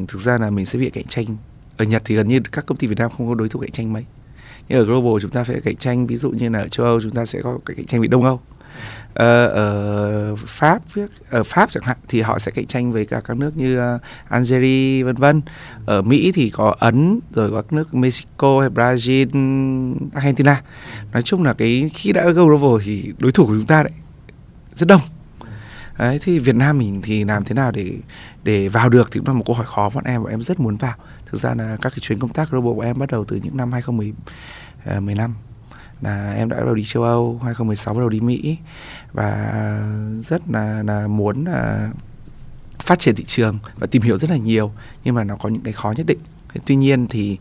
thực ra là mình sẽ bị cạnh tranh. Ở Nhật thì gần như các công ty Việt Nam không có đối thủ cạnh tranh mấy. Nhưng ở global chúng ta phải cạnh tranh ví dụ như là ở châu Âu chúng ta sẽ có cạnh tranh với Đông Âu. Ờ, ở Pháp ở ờ, Pháp chẳng hạn thì họ sẽ cạnh tranh với cả các nước như ờ, Algeria vân vân. Ở Mỹ thì có Ấn rồi có các nước Mexico hay Brazil Argentina. Nói chung là cái khi đã global thì đối thủ của chúng ta đấy rất đông. Đấy thì Việt Nam mình thì làm thế nào để để vào được thì cũng là một câu hỏi khó bọn em bọn em rất muốn vào. Thực ra là các cái chuyến công tác global của em bắt đầu từ những năm 2015 là em đã bắt đầu đi châu Âu 2016 bắt đầu đi Mỹ và rất là là muốn là phát triển thị trường và tìm hiểu rất là nhiều nhưng mà nó có những cái khó nhất định tuy nhiên thì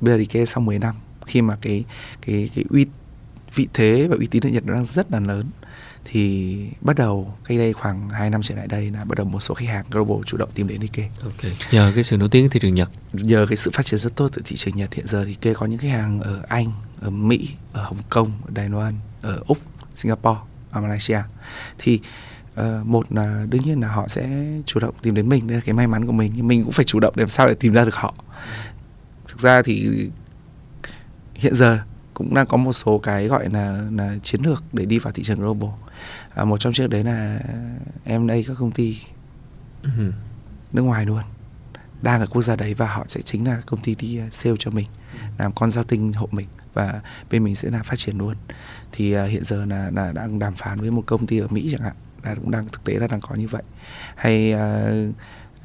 bây giờ thì kê sau 10 năm khi mà cái cái cái uy vị thế và uy tín ở Nhật nó đang rất là lớn thì bắt đầu cách đây khoảng 2 năm trở lại đây là bắt đầu một số khách hàng global chủ động tìm đến Nikkei. Ok. Nhờ cái sự nổi tiếng thị trường Nhật. Nhờ cái sự phát triển rất tốt từ thị trường Nhật hiện giờ thì Nikkei có những khách hàng ở Anh, ở Mỹ, ở Hồng Kông, ở Đài Loan, ở Úc, Singapore, ở Malaysia. Thì uh, một là đương nhiên là họ sẽ chủ động tìm đến mình đây là cái may mắn của mình nhưng mình cũng phải chủ động để làm sao để tìm ra được họ. Thực ra thì hiện giờ cũng đang có một số cái gọi là là chiến lược để đi vào thị trường global à, một trong trước đấy là em đây các công ty uh-huh. nước ngoài luôn đang ở quốc gia đấy và họ sẽ chính là công ty đi ờ, sale cho mình làm con giao tinh hộ mình và bên mình sẽ là phát triển luôn. Thì uh, hiện giờ là là đang đàm phán với một công ty ở Mỹ chẳng hạn là cũng đang thực tế là đang có như vậy. Hay uh,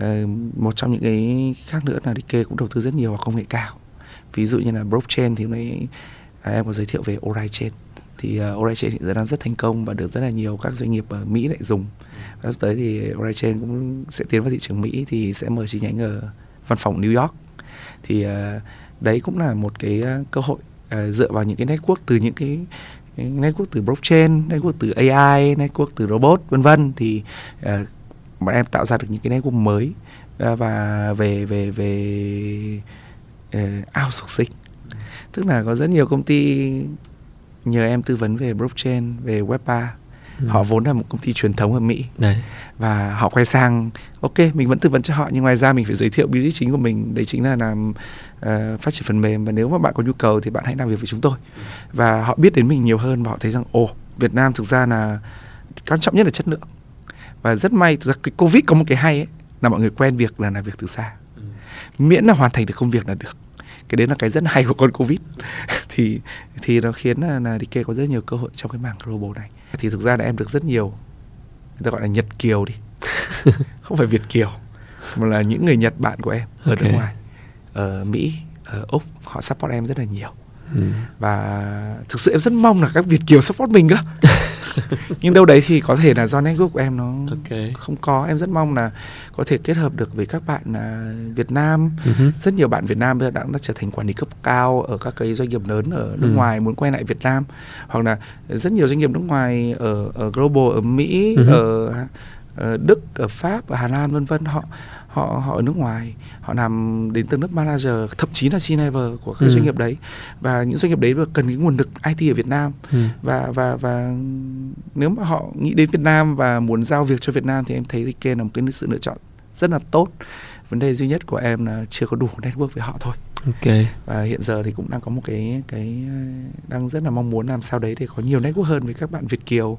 uh, một trong những cái khác nữa là đi kê cũng đầu tư rất nhiều vào công nghệ cao. Ví dụ như là blockchain thì hôm nay à, em có giới thiệu về Orachain thì uh, Orachain hiện giờ đang rất thành công và được rất là nhiều các doanh nghiệp ở Mỹ lại dùng và sắp tới thì Orachain cũng sẽ tiến vào thị trường Mỹ thì sẽ mở chi nhánh ở văn phòng New York. Thì uh, đấy cũng là một cái uh, cơ hội uh, dựa vào những cái network từ những cái network từ blockchain, network từ AI, network từ robot vân vân. Thì uh, bọn em tạo ra được những cái network mới uh, và về về về uh, outsourcing. Tức là có rất nhiều công ty nhờ em tư vấn về blockchain về web 3 ừ. họ vốn là một công ty truyền thống ở Mỹ. Đấy. và họ quay sang ok mình vẫn tư vấn cho họ nhưng ngoài ra mình phải giới thiệu business chính của mình. Đấy chính là làm uh, phát triển phần mềm. Và nếu mà bạn có nhu cầu thì bạn hãy làm việc với chúng tôi. Và họ biết đến mình nhiều hơn và họ thấy rằng ồ Việt Nam thực ra là quan trọng nhất là chất lượng. Và rất may thực ra cái covid có một cái hay ấy là mọi người quen việc là làm việc từ xa. Ừ. miễn là hoàn thành được công việc là được. Cái đấy là cái rất hay của con covid. Thì thì nó khiến là, là Dike có rất nhiều cơ hội trong cái mảng global này thì thực ra là em được rất nhiều người ta gọi là Nhật kiều đi không phải Việt kiều mà là những người Nhật bạn của em ở okay. nước ngoài ở Mỹ ở Úc họ support em rất là nhiều ừ. và thực sự em rất mong là các Việt kiều support mình cơ nhưng đâu đấy thì có thể là do network của em nó okay. không có em rất mong là có thể kết hợp được với các bạn uh, Việt Nam uh-huh. rất nhiều bạn Việt Nam bây giờ đã, đã trở thành quản lý cấp cao ở các cái doanh nghiệp lớn ở nước uh-huh. ngoài muốn quay lại Việt Nam hoặc là rất nhiều doanh nghiệp nước ngoài ở ở global ở Mỹ uh-huh. ở ở Đức ở Pháp ở Hà Lan vân vân họ họ họ ở nước ngoài họ làm đến từ nước manager thậm chí là C-level của các ừ. doanh nghiệp đấy và những doanh nghiệp đấy cần cái nguồn lực IT ở Việt Nam ừ. và và và nếu mà họ nghĩ đến Việt Nam và muốn giao việc cho Việt Nam thì em thấy Rike là một cái sự lựa chọn rất là tốt vấn đề duy nhất của em là chưa có đủ network với họ thôi ok và hiện giờ thì cũng đang có một cái cái đang rất là mong muốn làm sao đấy để có nhiều network hơn với các bạn Việt kiều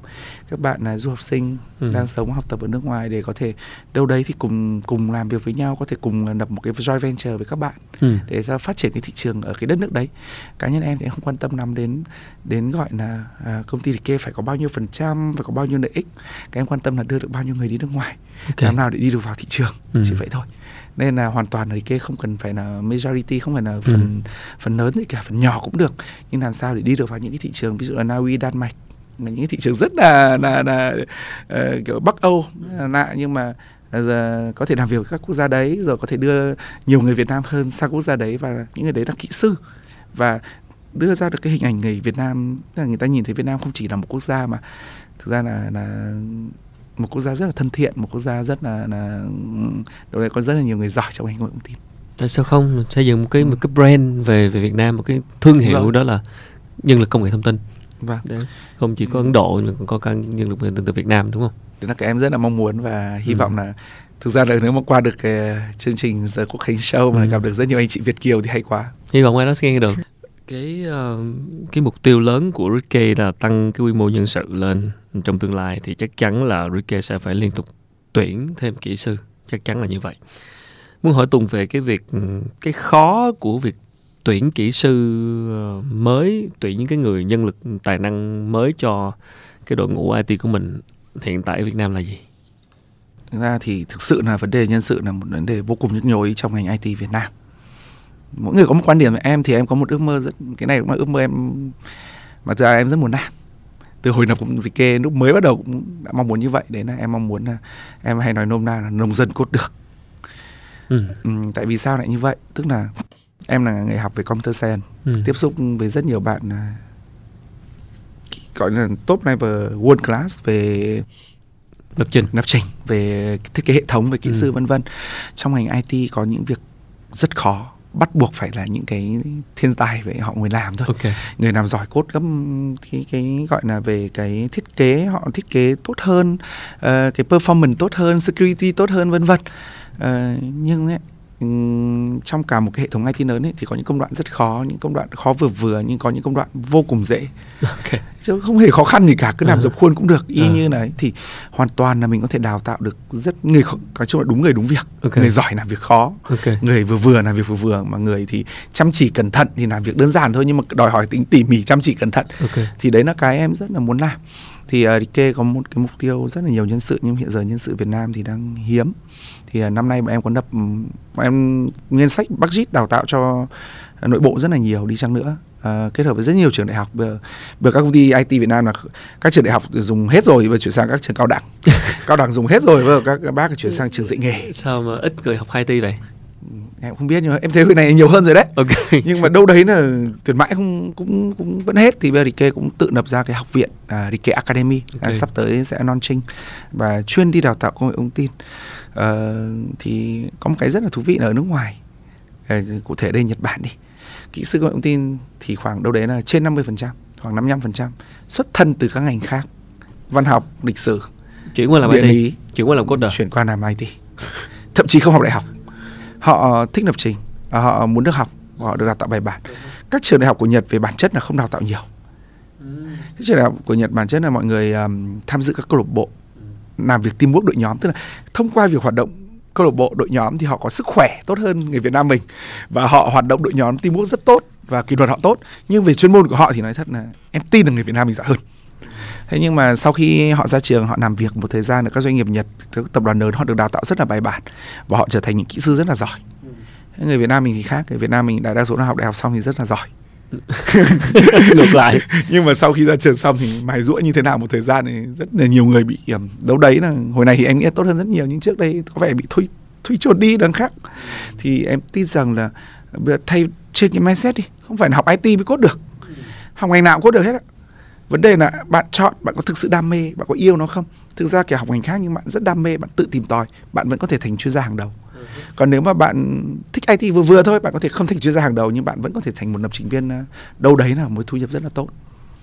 các bạn là du học sinh ừ. đang sống học tập ở nước ngoài để có thể đâu đấy thì cùng cùng làm việc với nhau có thể cùng lập một cái joint venture với các bạn ừ. để cho phát triển cái thị trường ở cái đất nước đấy cá nhân em thì không quan tâm lắm đến đến gọi là à, công ty kê phải có bao nhiêu phần trăm phải có bao nhiêu lợi ích cái em quan tâm là đưa được bao nhiêu người đi nước ngoài okay. làm nào để đi được vào thị trường ừ. chỉ vậy thôi nên là hoàn toàn là kê không cần phải là majority không phải là phần ừ. phần lớn thì cả phần nhỏ cũng được. Nhưng làm sao để đi được vào những cái thị trường ví dụ là Na Uy Đan Mạch là những cái thị trường rất là là, là uh, kiểu Bắc Âu là lạ. Nhưng mà giờ có thể làm việc với các quốc gia đấy rồi có thể đưa nhiều người Việt Nam hơn sang quốc gia đấy và những người đấy là kỹ sư. Và đưa ra được cái hình ảnh người Việt Nam là người ta nhìn thấy Việt Nam không chỉ là một quốc gia mà thực ra là là một quốc gia rất là thân thiện một quốc gia rất là là đâu đây có rất là nhiều người giỏi trong ngành công nghệ thông tin tại sao không xây dựng một cái một cái brand về về Việt Nam một cái thương hiệu vâng. đó là nhân lực công nghệ thông tin vâng. Đấy. không chỉ có Ấn Độ mà còn có cả nhân lực từ, từ Việt Nam đúng không đấy là cái em rất là mong muốn và hy ừ. vọng là thực ra là nếu mà qua được cái chương trình giờ quốc khánh show mà ừ. gặp được rất nhiều anh chị Việt kiều thì hay quá hy vọng ai đó sẽ nghe được cái uh, cái mục tiêu lớn của Ricky là tăng cái quy mô nhân sự lên trong tương lai thì chắc chắn là Ricky sẽ phải liên tục tuyển thêm kỹ sư chắc chắn là như vậy muốn hỏi Tùng về cái việc ừ, cái khó của việc tuyển kỹ sư ờ, mới tuyển những cái người nhân lực tài năng mới cho cái đội ngũ IT của mình hiện tại ở Việt Nam là gì? Thực ra thì thực sự là vấn đề nhân sự là một vấn đề vô cùng nhức nhối trong ngành IT Việt Nam. Mỗi người có một quan điểm em thì em có một ước mơ rất cái này cũng là ước mơ em mà ra em rất muốn làm. Từ hồi lập cũng kê lúc mới bắt đầu cũng đã mong muốn như vậy đấy là em mong muốn là em hay nói nôm na là nông dân cốt được. Ừ. Ừ, tại vì sao lại như vậy? Tức là em là người học về computer science, ừ. tiếp xúc với rất nhiều bạn gọi là top level world class về lập trình lập trình về thiết kế hệ thống về kỹ ừ. sư vân vân trong ngành IT có những việc rất khó bắt buộc phải là những cái thiên tài về họ người làm thôi okay. người làm giỏi cốt gấp cái cái gọi là về cái thiết kế họ thiết kế tốt hơn uh, cái performance tốt hơn security tốt hơn vân vân uh, nhưng ấy, trong cả một cái hệ thống IT lớn ấy, thì có những công đoạn rất khó, những công đoạn khó vừa vừa nhưng có những công đoạn vô cùng dễ. Okay. Chứ không hề khó khăn gì cả, cứ làm uh. dập khuôn cũng được. Y uh. như này thì hoàn toàn là mình có thể đào tạo được rất người nói chung là đúng người đúng việc. Okay. Người giỏi làm việc khó, okay. người vừa vừa làm việc vừa vừa mà người thì chăm chỉ cẩn thận thì làm việc đơn giản thôi nhưng mà đòi hỏi tính tỉ mỉ chăm chỉ cẩn thận. Okay. Thì đấy là cái em rất là muốn làm thì uh, Kê có một cái mục tiêu rất là nhiều nhân sự nhưng hiện giờ nhân sự Việt Nam thì đang hiếm. Thì uh, năm nay bọn em có đập bọn em ngân sách budget đào tạo cho nội bộ rất là nhiều đi chăng nữa. Uh, kết hợp với rất nhiều trường đại học bây giờ, các công ty IT Việt Nam là các trường đại học dùng hết rồi và chuyển sang các trường cao đẳng. Cao đẳng dùng hết rồi và các, các bác chuyển sang trường dạy nghề. Sao mà ít người học IT vậy em không biết nhưng mà em thấy cái này nhiều hơn rồi đấy. Okay. nhưng mà đâu đấy là tuyển mãi không cũng cũng vẫn hết. Thì bây giờ Rike cũng tự lập ra cái học viện uh, Rike Academy. Okay. uh, sắp tới sẽ launching và chuyên đi đào tạo công nghệ thông tin. Uh, thì có một cái rất là thú vị là ở nước ngoài. Uh, cụ thể đây Nhật Bản đi. Kỹ sư công nghệ thông tin thì khoảng đâu đấy là trên 50% khoảng 55% xuất thân từ các ngành khác. Văn học lịch sử chuyển qua làm IT lý, chuyển qua làm coder. Chuyển qua làm IT thậm chí không học đại học họ thích lập trình họ muốn được học họ được đào tạo bài bản. Các trường đại học của Nhật về bản chất là không đào tạo nhiều. Các trường đại học của Nhật bản chất là mọi người um, tham dự các câu lạc bộ làm việc teamwork đội nhóm. Tức là thông qua việc hoạt động câu lạc bộ đội nhóm thì họ có sức khỏe tốt hơn người Việt Nam mình và họ hoạt động đội nhóm teamwork rất tốt và kỷ luật họ tốt. Nhưng về chuyên môn của họ thì nói thật là em tin là người Việt Nam mình giỏi hơn thế nhưng mà sau khi họ ra trường họ làm việc một thời gian ở các doanh nghiệp Nhật các tập đoàn lớn họ được đào tạo rất là bài bản và họ trở thành những kỹ sư rất là giỏi. Người Việt Nam mình thì khác người Việt Nam mình đại đa số là học đại học xong thì rất là giỏi. Ngược lại. Nhưng mà sau khi ra trường xong thì mài rũa như thế nào một thời gian thì rất là nhiều người bị um, đâu đấy là hồi này thì em nghĩ tốt hơn rất nhiều nhưng trước đây có vẻ bị thui thui chột đi đằng khác. Thì em tin rằng là thay trên cái mindset đi không phải là học IT mới cốt được. Học ngành nào cũng cốt được hết á vấn đề là bạn chọn bạn có thực sự đam mê bạn có yêu nó không? Thực ra kể học ngành khác nhưng bạn rất đam mê bạn tự tìm tòi bạn vẫn có thể thành chuyên gia hàng đầu. Còn nếu mà bạn thích IT vừa vừa thôi bạn có thể không thành chuyên gia hàng đầu nhưng bạn vẫn có thể thành một lập trình viên à, đâu đấy là một thu nhập rất là tốt.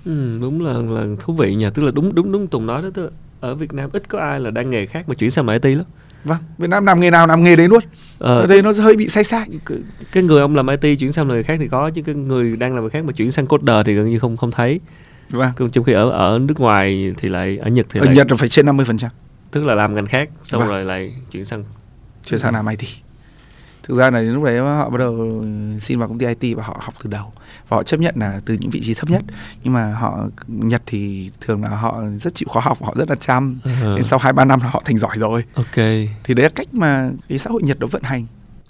Ừ, đúng là là thú vị nhỉ tức là đúng đúng đúng tùng nói đó tức là ở Việt Nam ít có ai là đang nghề khác mà chuyển sang IT lắm. Vâng Việt Nam làm nghề nào làm nghề đấy luôn. Ờ, ở đây nó hơi bị sai sai cái, cái người ông làm IT chuyển sang nghề khác thì có chứ cái người đang làm nghề khác mà chuyển sang coder thì gần như không không thấy vâng. trong khi ở ở nước ngoài thì lại ở Nhật thì ở lại, Nhật là phải trên 50% tức là làm ngành khác xong vâng. rồi lại chuyển sang chuyển sang làm IT thực ra là đến lúc đấy họ bắt đầu xin vào công ty IT và họ học từ đầu. Và họ chấp nhận là từ những vị trí thấp nhất. Nhưng mà họ Nhật thì thường là họ rất chịu khó học họ rất là chăm. Uh-huh. nên sau hai ba năm là họ thành giỏi rồi. Ok. Thì đấy là cách mà cái xã hội Nhật nó vận hành.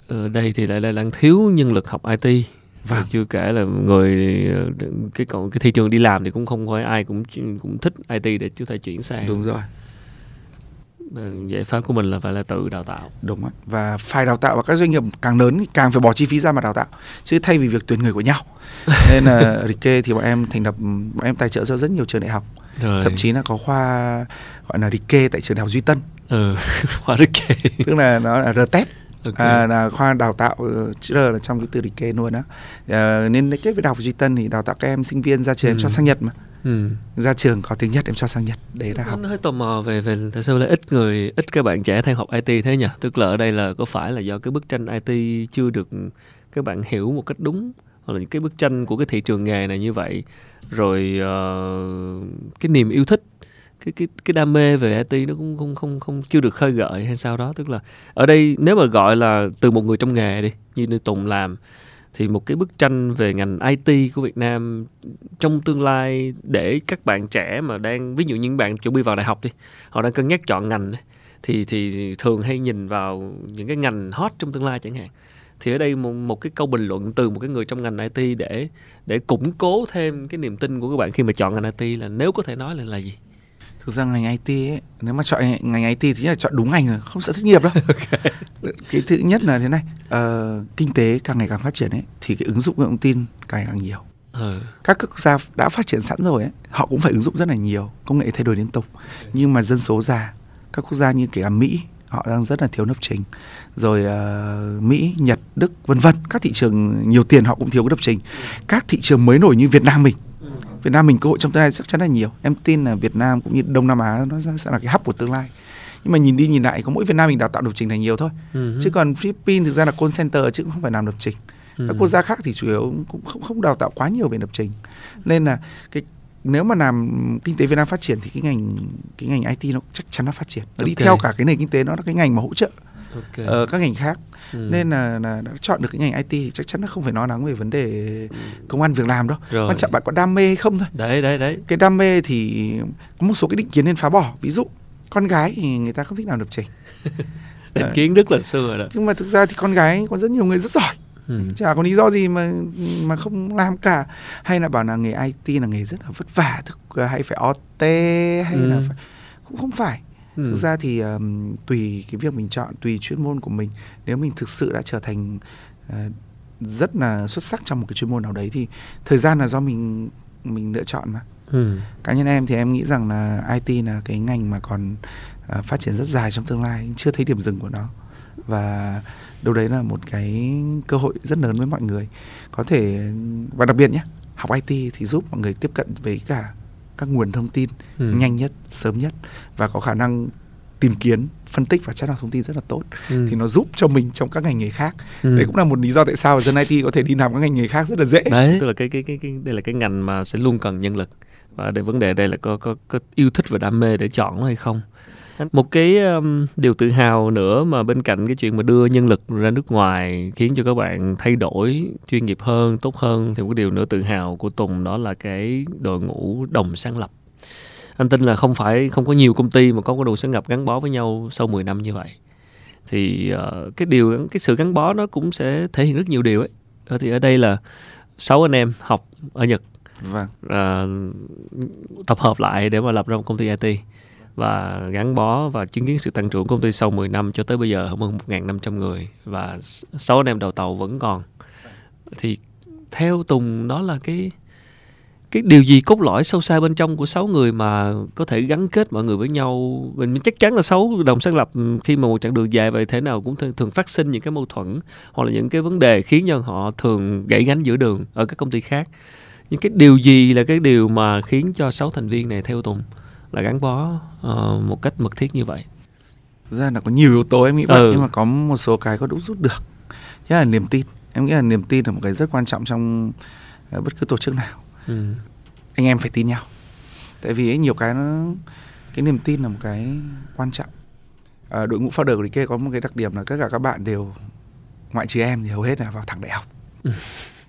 Ở đây thì lại là đang thiếu nhân lực học IT và vâng. chưa kể là người cái còn cái thị trường đi làm thì cũng không phải ai cũng cũng thích IT để chúng ta chuyển sang. Đúng rồi. Ờ, giải pháp của mình là phải là tự đào tạo. Đúng rồi và phải đào tạo và các doanh nghiệp càng lớn thì càng phải bỏ chi phí ra mà đào tạo chứ thay vì việc tuyển người của nhau. Nên là Rike thì bọn em thành lập bọn em tài trợ cho rất nhiều trường đại học. Rồi. thậm chí là có khoa gọi là Rike tại trường đại học Duy Tân. Ừ, khoa Rike tức là nó là RTEP okay. à, là khoa đào tạo ờ, chữ R là trong cái từ địch kê luôn á à, nên kết với đại học Duy Tân thì đào tạo các em sinh viên ra trường ừ. cho sang Nhật mà ừ. ra trường có tiếng Nhật em cho sang Nhật đấy là học nó hơi tò mò về về tại sao lại ít người ít các bạn trẻ theo học IT thế nhỉ tức là ở đây là có phải là do cái bức tranh IT chưa được các bạn hiểu một cách đúng hoặc là những cái bức tranh của cái thị trường nghề này như vậy rồi uh, cái niềm yêu thích cái cái cái đam mê về IT nó cũng không không không chưa được khơi gợi hay sao đó. Tức là ở đây nếu mà gọi là từ một người trong nghề đi như như Tùng làm thì một cái bức tranh về ngành IT của Việt Nam trong tương lai để các bạn trẻ mà đang ví dụ những bạn chuẩn bị vào đại học đi họ đang cân nhắc chọn ngành thì thì thường hay nhìn vào những cái ngành hot trong tương lai chẳng hạn. Thì ở đây một, một cái câu bình luận từ một cái người trong ngành IT để để củng cố thêm cái niềm tin của các bạn khi mà chọn ngành IT là nếu có thể nói là là gì? Thực ra ngành IT ấy, nếu mà chọn ngành IT thì là chọn đúng ngành rồi không sợ thất nghiệp đâu. Okay. cái thứ nhất là thế này uh, kinh tế càng ngày càng phát triển ấy thì cái ứng dụng công nghệ thông tin càng ngày càng nhiều. Ừ. các quốc gia đã phát triển sẵn rồi ấy họ cũng phải ứng dụng rất là nhiều công nghệ thay đổi liên tục. Nhưng mà dân số già các quốc gia như kể cả Mỹ họ đang rất là thiếu lập trình. Rồi uh, Mỹ Nhật Đức vân vân các thị trường nhiều tiền họ cũng thiếu cái lập trình. Các thị trường mới nổi như Việt Nam mình Việt Nam mình cơ hội trong tương lai chắc chắn là nhiều. Em tin là Việt Nam cũng như Đông Nam Á nó sẽ là cái hub của tương lai. Nhưng mà nhìn đi nhìn lại có mỗi Việt Nam mình đào tạo lập trình là nhiều thôi. Uh-huh. chứ còn Philippines thực ra là call center chứ không phải làm lập trình. Uh-huh. các quốc gia khác thì chủ yếu cũng không không đào tạo quá nhiều về lập trình. Nên là cái nếu mà làm kinh tế Việt Nam phát triển thì cái ngành cái ngành IT nó chắc chắn nó phát triển. Nó okay. đi theo cả cái nền kinh tế nó là cái ngành mà hỗ trợ okay. uh, các ngành khác. Ừ. nên là, là đã chọn được cái ngành IT thì chắc chắn nó không phải nói lắng về vấn đề công an việc làm đâu. Rồi. quan trọng bạn có đam mê hay không thôi. Đấy đấy đấy. Cái đam mê thì có một số cái định kiến nên phá bỏ. Ví dụ con gái thì người ta không thích làm lập trình. Định kiến rất là xưa rồi đó. Nhưng mà thực ra thì con gái có rất nhiều người rất giỏi. Ừ. chả có lý do gì mà mà không làm cả. Hay là bảo là nghề IT là nghề rất là vất vả thực hay phải OT hay ừ. là phải, cũng không phải ừ. thực ra thì um, tùy cái việc mình chọn tùy chuyên môn của mình nếu mình thực sự đã trở thành uh, rất là xuất sắc trong một cái chuyên môn nào đấy thì thời gian là do mình mình lựa chọn mà ừ. cá nhân em thì em nghĩ rằng là IT là cái ngành mà còn uh, phát triển rất dài trong tương lai chưa thấy điểm dừng của nó và đâu đấy là một cái cơ hội rất lớn với mọi người có thể và đặc biệt nhé học IT thì giúp mọi người tiếp cận với cả các nguồn thông tin ừ. nhanh nhất sớm nhất và có khả năng tìm kiếm phân tích và chất lượng thông tin rất là tốt ừ. thì nó giúp cho mình trong các ngành nghề khác ừ. đấy cũng là một lý do tại sao dân IT có thể đi làm các ngành nghề khác rất là dễ đấy tức là cái cái cái, cái đây là cái ngành mà sẽ luôn cần nhân lực và để vấn đề đây là có có có yêu thích và đam mê để chọn nó hay không một cái um, điều tự hào nữa mà bên cạnh cái chuyện mà đưa nhân lực ra nước ngoài khiến cho các bạn thay đổi chuyên nghiệp hơn tốt hơn thì một cái điều nữa tự hào của Tùng đó là cái đội ngũ đồng sáng lập. Anh tin là không phải không có nhiều công ty mà có cái đội sáng lập gắn bó với nhau sau 10 năm như vậy. Thì uh, cái điều cái sự gắn bó nó cũng sẽ thể hiện rất nhiều điều ấy. Ờ, thì ở đây là sáu anh em học ở Nhật. Vâng. uh, tập hợp lại để mà lập ra một công ty IT và gắn bó và chứng kiến sự tăng trưởng của công ty sau 10 năm cho tới bây giờ hơn 1.500 người và 6 anh em đầu tàu vẫn còn. Thì theo Tùng đó là cái cái điều gì cốt lõi sâu xa bên trong của sáu người mà có thể gắn kết mọi người với nhau? Mình chắc chắn là sáu đồng sáng lập khi mà một chặng đường dài vậy thế nào cũng thường, thường phát sinh những cái mâu thuẫn hoặc là những cái vấn đề khiến cho họ thường gãy gánh giữa đường ở các công ty khác. Những cái điều gì là cái điều mà khiến cho sáu thành viên này theo Tùng? Là gắn bó uh, một cách mật thiết như vậy. Thực ra là có nhiều yếu tố em nghĩ vậy ừ. nhưng mà có một số cái có đủ rút được. Nhất là niềm tin. Em nghĩ là niềm tin là một cái rất quan trọng trong uh, bất cứ tổ chức nào. Ừ. anh em phải tin nhau. Tại vì ấy, nhiều cái nó cái niềm tin là một cái quan trọng. À, đội ngũ founder của kia có một cái đặc điểm là tất cả các bạn đều ngoại trừ em thì hầu hết là vào thẳng đại học. Ừ.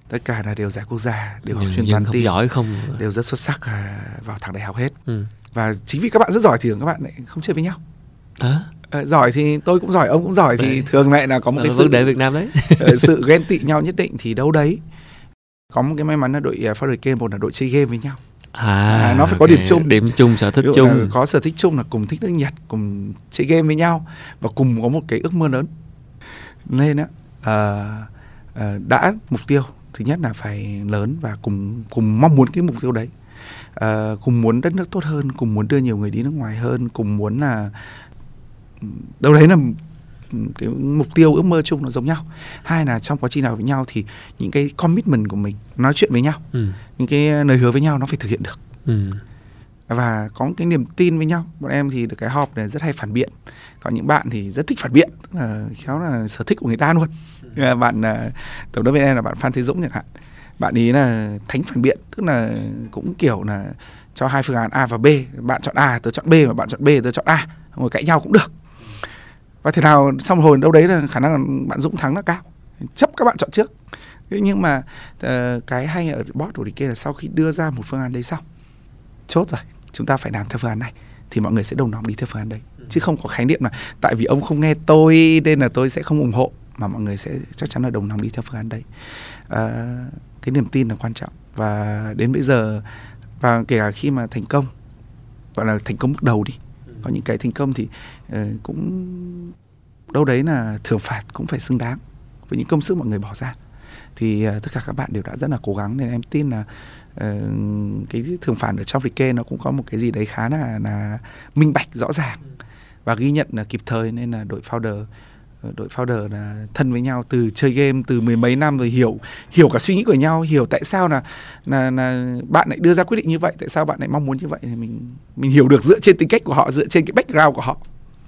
tất cả là đều giải quốc gia đều học chuyên văn tin giỏi không đều rất xuất sắc à, vào thẳng đại học hết. Ừ và chính vì các bạn rất giỏi thì các bạn lại không chơi với nhau. À? giỏi thì tôi cũng giỏi ông cũng giỏi đấy. thì thường lại là có một à, cái sự để Việt Nam đấy. Ờ, sự ghen tị nhau nhất định thì đâu đấy. Có một cái may mắn là đội uh, Father Game một là đội chơi game với nhau. À, à nó phải có điểm chung. Điểm chung sở thích chung. có sở thích chung là cùng thích nước Nhật cùng chơi game với nhau và cùng có một cái ước mơ lớn. Nên á uh, uh, đã mục tiêu thứ nhất là phải lớn và cùng cùng mong muốn cái mục tiêu đấy uh, cùng muốn đất nước tốt hơn cùng muốn đưa nhiều người đi nước ngoài hơn cùng muốn là đâu đấy là cái mục tiêu ước mơ chung nó giống nhau hai là trong quá trình nào với nhau thì những cái commitment của mình nói chuyện với nhau ừ. những cái lời hứa với nhau nó phải thực hiện được ừ. và có cái niềm tin với nhau bọn em thì được cái họp này rất hay phản biện có những bạn thì rất thích phản biện tức là khéo là sở thích của người ta luôn ừ. bạn uh, tổng đốc việt em là bạn phan thế dũng chẳng hạn bạn ý là thánh phản biện tức là cũng kiểu là cho hai phương án A và B. Bạn chọn A tớ chọn B mà bạn chọn B tớ chọn A. Ngồi cãi nhau cũng được. Và thế nào xong hồi đâu đấy là khả năng là bạn Dũng thắng là cao. Chấp các bạn chọn trước. Thế nhưng mà uh, cái hay ở boss của DK là sau khi đưa ra một phương án đấy xong chốt rồi chúng ta phải làm theo phương án này thì mọi người sẽ đồng lòng đi theo phương án đấy. Chứ không có khái niệm là tại vì ông không nghe tôi nên là tôi sẽ không ủng hộ mà mọi người sẽ chắc chắn là đồng lòng đi theo phương án đấy. À, cái niềm tin là quan trọng. Và đến bây giờ và kể cả khi mà thành công gọi là thành công bước đầu đi có những cái thành công thì uh, cũng đâu đấy là thưởng phạt cũng phải xứng đáng với những công sức mọi người bỏ ra. Thì uh, tất cả các bạn đều đã rất là cố gắng nên em tin là uh, cái thường phản ở trong Rike nó cũng có một cái gì đấy khá là là minh bạch rõ ràng và ghi nhận là kịp thời nên là đội founder đội founder là thân với nhau từ chơi game từ mười mấy năm rồi hiểu hiểu cả suy nghĩ của nhau hiểu tại sao là là là bạn lại đưa ra quyết định như vậy tại sao bạn lại mong muốn như vậy. Thì mình mình hiểu được dựa trên tính cách của họ dựa trên cái background của họ.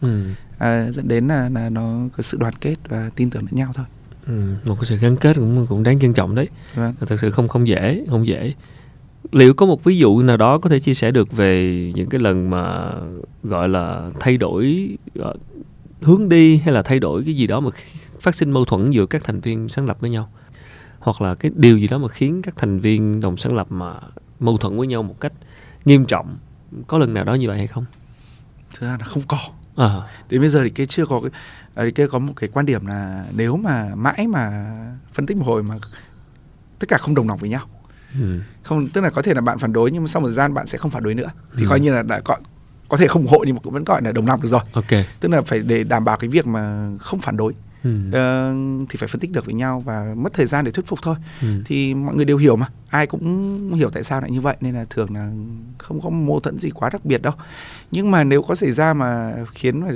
Ừ. à, dẫn đến là là nó có sự đoàn kết và tin tưởng lẫn nhau thôi. Ừ, một cái sự gắn kết cũng cũng đáng trân trọng đấy. Vâng. thật sự không không dễ không dễ. Liệu có một ví dụ nào đó có thể chia sẻ được về những cái lần mà gọi là thay đổi hướng đi hay là thay đổi cái gì đó mà phát sinh mâu thuẫn giữa các thành viên sáng lập với nhau hoặc là cái điều gì đó mà khiến các thành viên đồng sáng lập mà mâu thuẫn với nhau một cách nghiêm trọng có lần nào đó như vậy hay không thực ra là không có à. đến bây giờ thì cái chưa có cái à, thì cái có một cái quan điểm là nếu mà mãi mà phân tích một hồi mà tất cả không đồng lòng với nhau ừ. không tức là có thể là bạn phản đối nhưng mà sau một thời gian bạn sẽ không phản đối nữa thì ừ. coi như là đã có có thể không ủng hộ nhưng mà cũng vẫn gọi là đồng lòng được rồi okay. tức là phải để đảm bảo cái việc mà không phản đối ừ. uh, thì phải phân tích được với nhau và mất thời gian để thuyết phục thôi ừ. thì mọi người đều hiểu mà ai cũng hiểu tại sao lại như vậy nên là thường là không có mâu thuẫn gì quá đặc biệt đâu nhưng mà nếu có xảy ra mà khiến mà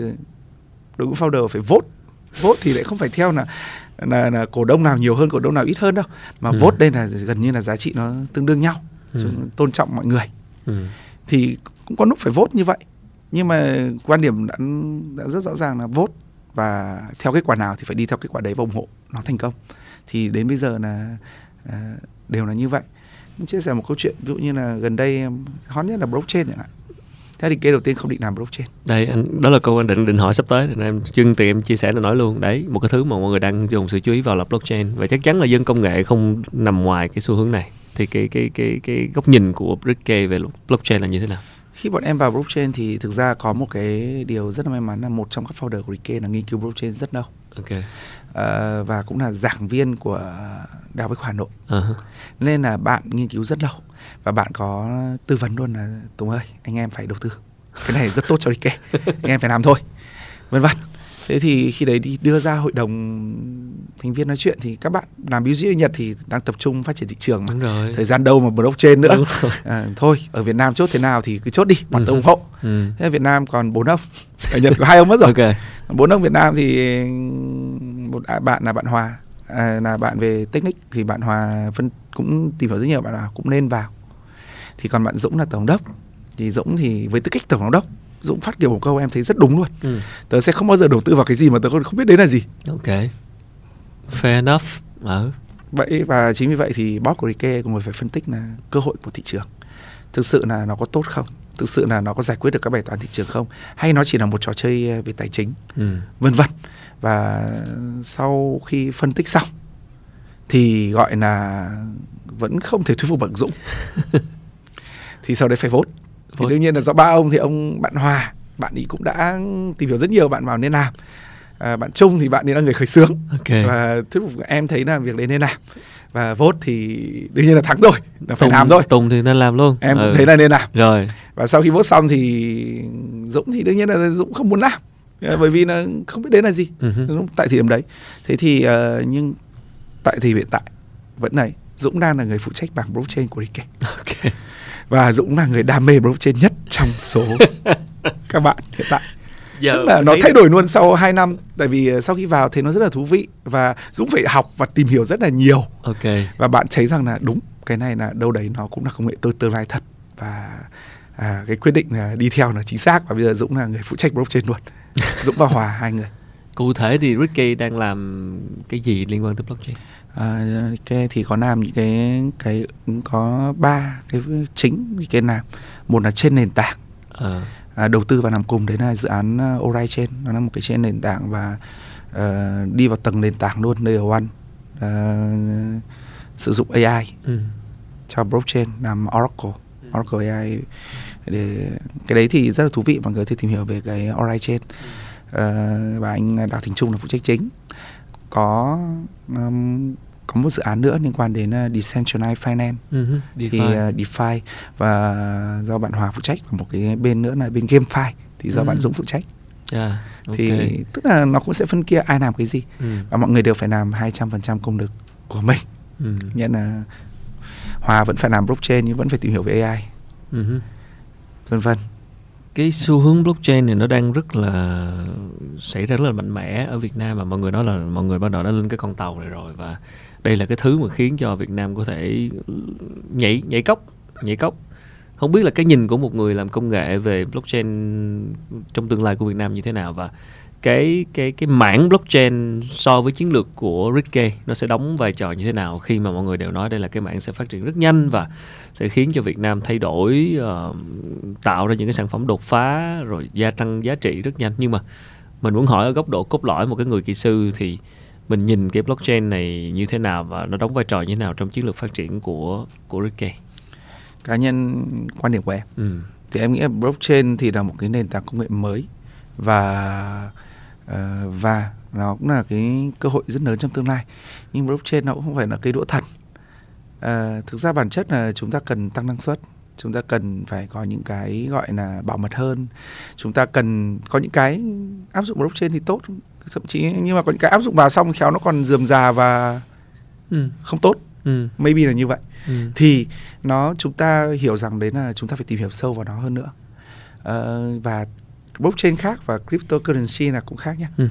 đội ngũ founder phải vote vote thì lại không phải theo là là, là cổ đông nào nhiều hơn cổ đông nào ít hơn đâu mà ừ. vote đây là gần như là giá trị nó tương đương nhau ừ. tôn trọng mọi người ừ. thì cũng có lúc phải vốt như vậy. Nhưng mà quan điểm đã, đã rất rõ ràng là vốt và theo kết quả nào thì phải đi theo kết quả đấy và ủng hộ nó thành công. Thì đến bây giờ là à, đều là như vậy. Chia sẻ một câu chuyện ví dụ như là gần đây hot nhất là blockchain chẳng hạn. Thế thì kế đầu tiên không định làm blockchain. Đây anh đó là câu anh định định hỏi sắp tới nên em chân thì em chia sẻ là nói luôn. Đấy một cái thứ mà mọi người đang dùng sự chú ý vào là blockchain. Và chắc chắn là dân công nghệ không nằm ngoài cái xu hướng này. Thì cái cái cái cái góc nhìn của Brickgate về blockchain là như thế nào? Khi bọn em vào blockchain thì thực ra có một cái điều rất là may mắn là một trong các founder của Ricky là nghiên cứu blockchain rất lâu. Okay. Uh, và cũng là giảng viên của Đại học Hà Nội. Uh-huh. Nên là bạn nghiên cứu rất lâu và bạn có tư vấn luôn là Tùng ơi, anh em phải đầu tư. Cái này rất tốt cho Ricky. anh em phải làm thôi. Vân vân thế thì khi đấy đi đưa ra hội đồng thành viên nói chuyện thì các bạn làm business ở Nhật thì đang tập trung phát triển thị trường mà. Rồi. thời gian đâu mà blockchain nữa. À, thôi ở Việt Nam chốt thế nào thì cứ chốt đi bọn tôi ủng hộ. Ừ. thế Việt Nam còn bốn ông ở Nhật có hai ông mất rồi. Okay. bốn ông Việt Nam thì một à, bạn là bạn Hòa à, là bạn về technique thì bạn Hòa phân cũng tìm hiểu rất nhiều bạn Hòa cũng nên vào. Thì còn bạn Dũng là tổng đốc. Thì Dũng thì với tư cách tổng giám đốc Dũng phát kiểu một câu em thấy rất đúng luôn. Ừ. tớ sẽ không bao giờ đầu tư vào cái gì mà tớ không biết đấy là gì. Ok. Fair enough. Ừ. vậy và chính vì vậy thì boss của Rike cũng phải phân tích là cơ hội của thị trường. Thực sự là nó có tốt không? Thực sự là nó có giải quyết được các bài toán thị trường không? Hay nó chỉ là một trò chơi ờ, về tài chính? Ừ. vân vân. Và sau khi phân tích xong thì gọi là vẫn không thể thuyết phục bằng Dũng. Thì sau đấy phải vote thì đương nhiên là do ba ông thì ông bạn Hòa bạn ấy cũng đã tìm hiểu rất nhiều bạn vào nên làm à, bạn Trung thì bạn ấy là người khởi xướng. Okay. và thuyết phục em thấy là việc đấy nên làm và vote thì đương nhiên là thắng rồi là phải Tùng, làm thôi. Tùng thì nên làm luôn. Em ừ. thấy là nên làm rồi. Và sau khi vote xong thì Dũng thì đương nhiên là Dũng không muốn làm. À, bởi vì là không biết đấy là gì. Uh-huh. tại thời điểm đấy. Thế thì uh, nhưng tại thì hiện tại vẫn này Dũng đang là người phụ trách bảng blockchain của Ricky. Okay và Dũng là người đam mê blockchain nhất trong số các bạn hiện tại. Giờ tức là nó thay đổi luôn sau 2 năm tại vì ờ, sau khi vào thấy nó rất là thú vị và Dũng phải học và tìm hiểu rất là nhiều. Ok. Và bạn thấy rằng là đúng cái này là đâu đấy nó cũng là công nghệ tương tương lai thật và à, cái quyết định là đi theo là chính xác và bây giờ Dũng là người phụ trách blockchain luôn. Dũng và Hòa hai người. Cụ thể thì Ricky đang làm cái gì liên quan tới blockchain à, cái thì có làm những cái cái có ba cái chính cái làm một là trên nền tảng à. À, đầu tư và làm cùng đấy là dự án uh, Orai Chain nó là một cái trên nền tảng và uh, đi vào tầng nền tảng luôn layer one uh, sử dụng AI ừ. cho blockchain làm Oracle ừ. Oracle AI để cái đấy thì rất là thú vị mọi người thể tìm hiểu về cái Orai ừ. uh, và anh Đào Thành Trung là phụ trách chính có um, có một dự án nữa liên quan đến uh, decentralized finance uh-huh. thì uh, DeFi và do bạn Hòa phụ trách và một cái bên nữa là bên GameFi thì do uh-huh. bạn Dũng phụ trách Yeah, okay. thì tức là nó cũng sẽ phân kia ai làm cái gì ừ. và mọi người đều phải làm 200% công lực của mình ừ. nghĩa là Hòa vẫn phải làm blockchain nhưng vẫn phải tìm hiểu về AI ừ. vân vân cái xu hướng blockchain này nó đang rất là, xảy ra rất là mạnh mẽ ở Việt Nam và mọi người nói là, mọi người bắt đầu đã lên cái con tàu này rồi và đây là cái thứ mà khiến cho Việt Nam có thể nhảy nhảy cốc nhảy cốc. Không biết là cái nhìn của một người làm công nghệ về blockchain trong tương lai của Việt Nam như thế nào và cái cái cái mảng blockchain so với chiến lược của Ricky nó sẽ đóng vai trò như thế nào khi mà mọi người đều nói đây là cái mảng sẽ phát triển rất nhanh và sẽ khiến cho Việt Nam thay đổi uh, tạo ra những cái sản phẩm đột phá rồi gia tăng giá trị rất nhanh. Nhưng mà mình muốn hỏi ở góc độ cốt lõi một cái người kỹ sư thì mình nhìn cái blockchain này như thế nào và nó đóng vai trò như thế nào trong chiến lược phát triển của của Ricky cá nhân quan điểm của em. Ừ. thì em nghĩ blockchain thì là một cái nền tảng công nghệ mới và uh, và nó cũng là cái cơ hội rất lớn trong tương lai. Nhưng blockchain nó cũng không phải là cây đũa thần uh, thực ra bản chất là chúng ta cần tăng năng suất chúng ta cần phải có những cái gọi là bảo mật hơn chúng ta cần có những cái áp dụng blockchain thì tốt thậm chí nhưng mà có những cái áp dụng vào xong khéo nó còn dườm già và ừ. không tốt ừ. maybe là như vậy ừ. thì nó chúng ta hiểu rằng đấy là chúng ta phải tìm hiểu sâu vào nó hơn nữa uh, và blockchain khác và cryptocurrency là cũng khác nhé ừ.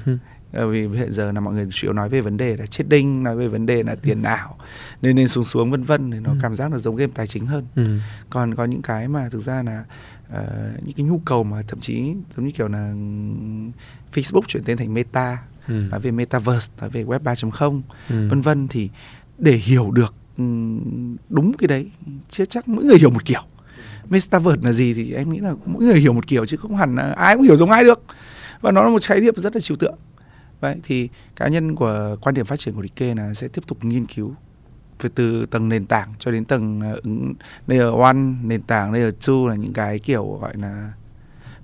Vì hiện giờ là mọi người chủ yếu nói về vấn đề là chết đinh nói về vấn đề là tiền ảo nên lên xuống xuống vân vân thì nó ừ. cảm giác là giống game tài chính hơn ừ. còn có những cái mà thực ra là uh, những cái nhu cầu mà thậm chí giống như kiểu là Facebook chuyển tên thành Meta ừ. nói về metaverse nói về web 3.0 ừ. vân vân thì để hiểu được đúng cái đấy chưa chắc mỗi người hiểu một kiểu metaverse là gì thì em nghĩ là mỗi người hiểu một kiểu chứ không hẳn là ai cũng hiểu giống ai được và nó là một khái niệm rất là trừu tượng vậy thì cá nhân của quan điểm phát triển của Rike là sẽ tiếp tục nghiên cứu về từ tầng nền tảng cho đến tầng ờ, ứng, layer one, nền tảng layer two là những cái kiểu gọi là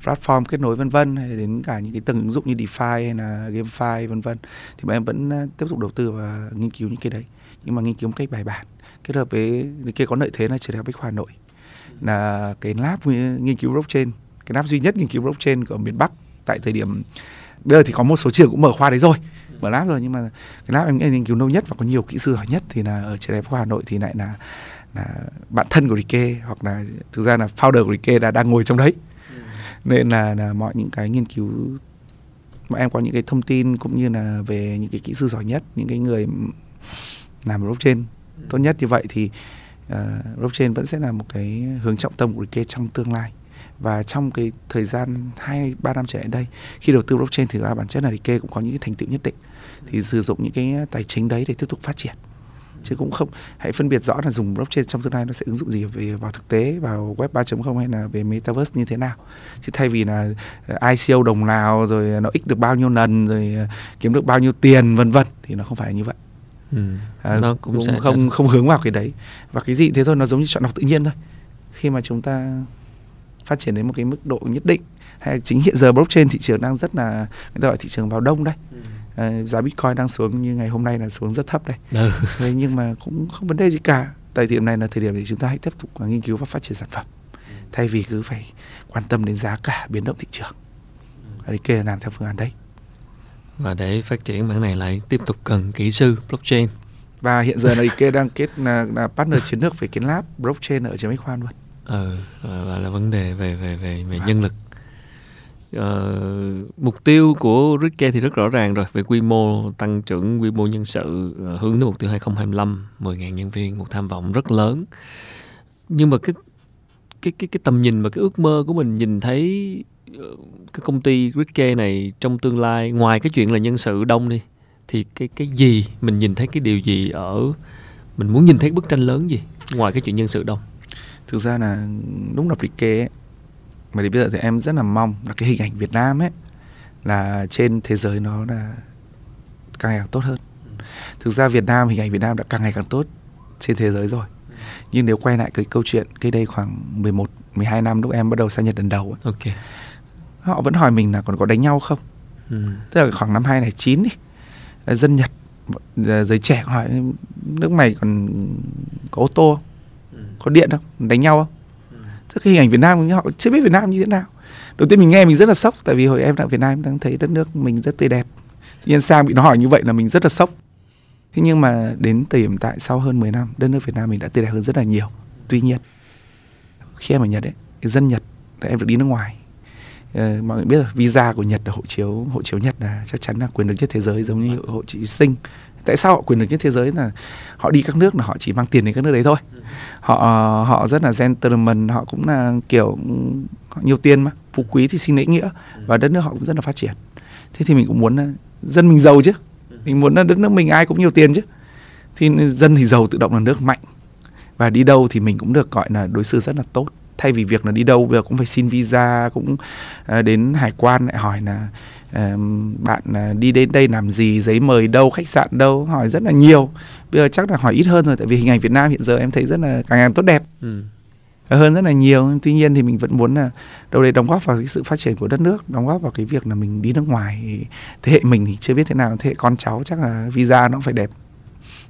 platform kết nối vân vân, hay đến cả những cái tầng ứng dụng như DeFi hay là GameFi vân vân. Thì bọn em vẫn ờ, tiếp tục đầu tư và nghiên cứu những cái đấy. Nhưng mà nghiên cứu một cách bài bản, kết hợp với kia có lợi thế là trường đại học bách khoa hà nội là cái lab nghiên cứu blockchain, cái lab duy nhất nghiên cứu blockchain của miền bắc tại thời điểm bây giờ thì có một số trường cũng mở khoa đấy rồi mở lab rồi nhưng mà cái lab em nghiên cứu lâu nhất và có nhiều kỹ sư giỏi nhất thì là ở trường đại học khoa hà nội thì lại là là bạn thân của Rike hoặc là thực ra là founder của Rike là đang ngồi trong đấy. Nên là là mọi những cái nghiên cứu mà em có những cái thông tin cũng như là về những cái kỹ sư giỏi nhất những cái người làm blockchain tốt nhất như vậy thì uh, blockchain vẫn sẽ là một cái hướng trọng tâm của Rike trong tương lai và trong cái thời gian hai ba năm trở lại đây khi đầu tư blockchain thì bản chất là Rike cũng có những cái thành tựu nhất định. Thì sử dụng những cái tài chính đấy để tiếp tục phát triển. Chứ cũng không hãy phân biệt rõ là dùng blockchain trong tương lai nó sẽ ứng dụng gì về vào thực tế vào web 3.0 hay là về metaverse như thế nào. Chứ thay vì là ờ, ICO đồng nào rồi nó x được bao nhiêu lần rồi ờ, kiếm được bao nhiêu tiền vân vân thì nó không phải là như vậy. Ừ. à, nó cũng, cũng sẽ không không hướng vào cái đấy. Và cái gì thế thôi nó giống như chọn học tự nhiên thôi. Khi mà chúng ta phát triển đến một cái mức độ nhất định. Hay chính hiện giờ blockchain thị trường đang rất là người ta gọi thị trường vào đông đây ừ. à, giá bitcoin đang xuống như ngày hôm nay là xuống rất thấp đây ừ. Thế nhưng mà cũng không vấn đề gì cả. Tại thời điểm này là thời điểm để chúng ta hãy tiếp tục nghiên cứu và phát triển sản phẩm. Ừ. thay vì cứ phải quan tâm đến giá cả biến động thị trường. Ở đây kia làm theo phương án đấy. Và để phát triển mảng này lại tiếp tục cần kỹ sư blockchain. Và hiện giờ là IKEA đang kết là, là partner chiến lược về kiến lab blockchain ở trường Bách Khoa luôn. Ờ, và là vấn đề về về về về nhân lực. Ờ, mục tiêu của Rikke thì rất rõ ràng rồi về quy mô tăng trưởng quy mô nhân sự uh, hướng đến mục tiêu 2025 10.000 nhân viên một tham vọng rất lớn. Nhưng mà cái cái cái cái tầm nhìn và cái ước mơ của mình nhìn thấy ờ, cái công ty Ricky này trong tương lai ngoài cái chuyện là nhân sự đông đi thì cái cái gì mình nhìn thấy cái điều gì ở mình muốn nhìn thấy bức tranh lớn gì ngoài cái chuyện nhân sự đông thực ra là lúc lập Ricky ấy mà đến bây giờ thì em rất là mong là cái hình ảnh Việt Nam ấy là trên thế giới nó là càng ngày càng tốt hơn thực ra Việt Nam hình ảnh Việt Nam đã càng ngày càng tốt trên thế giới rồi nhưng nếu quay lại cái câu chuyện cái đây khoảng 11 12 năm lúc em bắt đầu sang Nhật lần đầu ấy, ok họ vẫn hỏi mình là còn có đánh nhau không ừ. tức là khoảng năm 2009 đi dân Nhật ờ, giới trẻ hỏi nước mày còn có ô tô không? Ừ. có điện không? Đánh nhau không? Tức cái hình ảnh Việt Nam họ chưa biết Việt Nam như thế nào. Đầu tiên mình nghe mình rất là sốc tại vì hồi em ở Việt Nam em đang thấy đất nước mình rất tươi đẹp. Tự nhiên sang bị nó hỏi như vậy là mình rất là sốc. Thế nhưng mà đến thời điểm tại sau hơn 10 năm đất nước Việt Nam mình đã tươi đẹp hơn rất là nhiều. Tuy nhiên khi em ở Nhật ấy dân Nhật em được đi nước ngoài. Ờ, mọi người biết là visa của Nhật là hộ chiếu hộ chiếu Nhật là chắc chắn là quyền lực nhất thế giới giống như hộ chiếu sinh tại sao họ quyền lực nhất thế giới là họ đi các nước là họ chỉ mang tiền đến các nước đấy thôi? Họ họ rất là gentleman, họ cũng là kiểu, họ nhiều tiền mà, phú quý thì xin lễ nghĩa và đất nước họ cũng rất là phát triển. Thế thì mình cũng muốn dân mình giàu chứ. Mình muốn là đất nước mình ai cũng nhiều tiền chứ. Thì dân thì giàu, tự động là nước mạnh. Và đi đâu thì mình cũng được gọi là đối xử rất là tốt. Thay vì việc là đi đâu bây giờ cũng phải xin visa, cũng à, đến hải quan lại hỏi là bạn uh, đi đến đây làm gì giấy mời đâu khách sạn đâu hỏi rất là nhiều. Bây giờ chắc là hỏi ít hơn rồi tại vì hình ảnh Việt Nam hiện giờ em thấy rất là càng càng tốt đẹp. Ừ. hơn rất là nhiều tuy nhiên thì mình vẫn muốn là đâu đấy đóng góp vào cái sự phát triển của đất nước đóng góp vào cái việc là mình đi nước ngoài. Thế hệ mình thì chưa biết thế nào thế hệ con cháu chắc là visa nó cũng phải đẹp.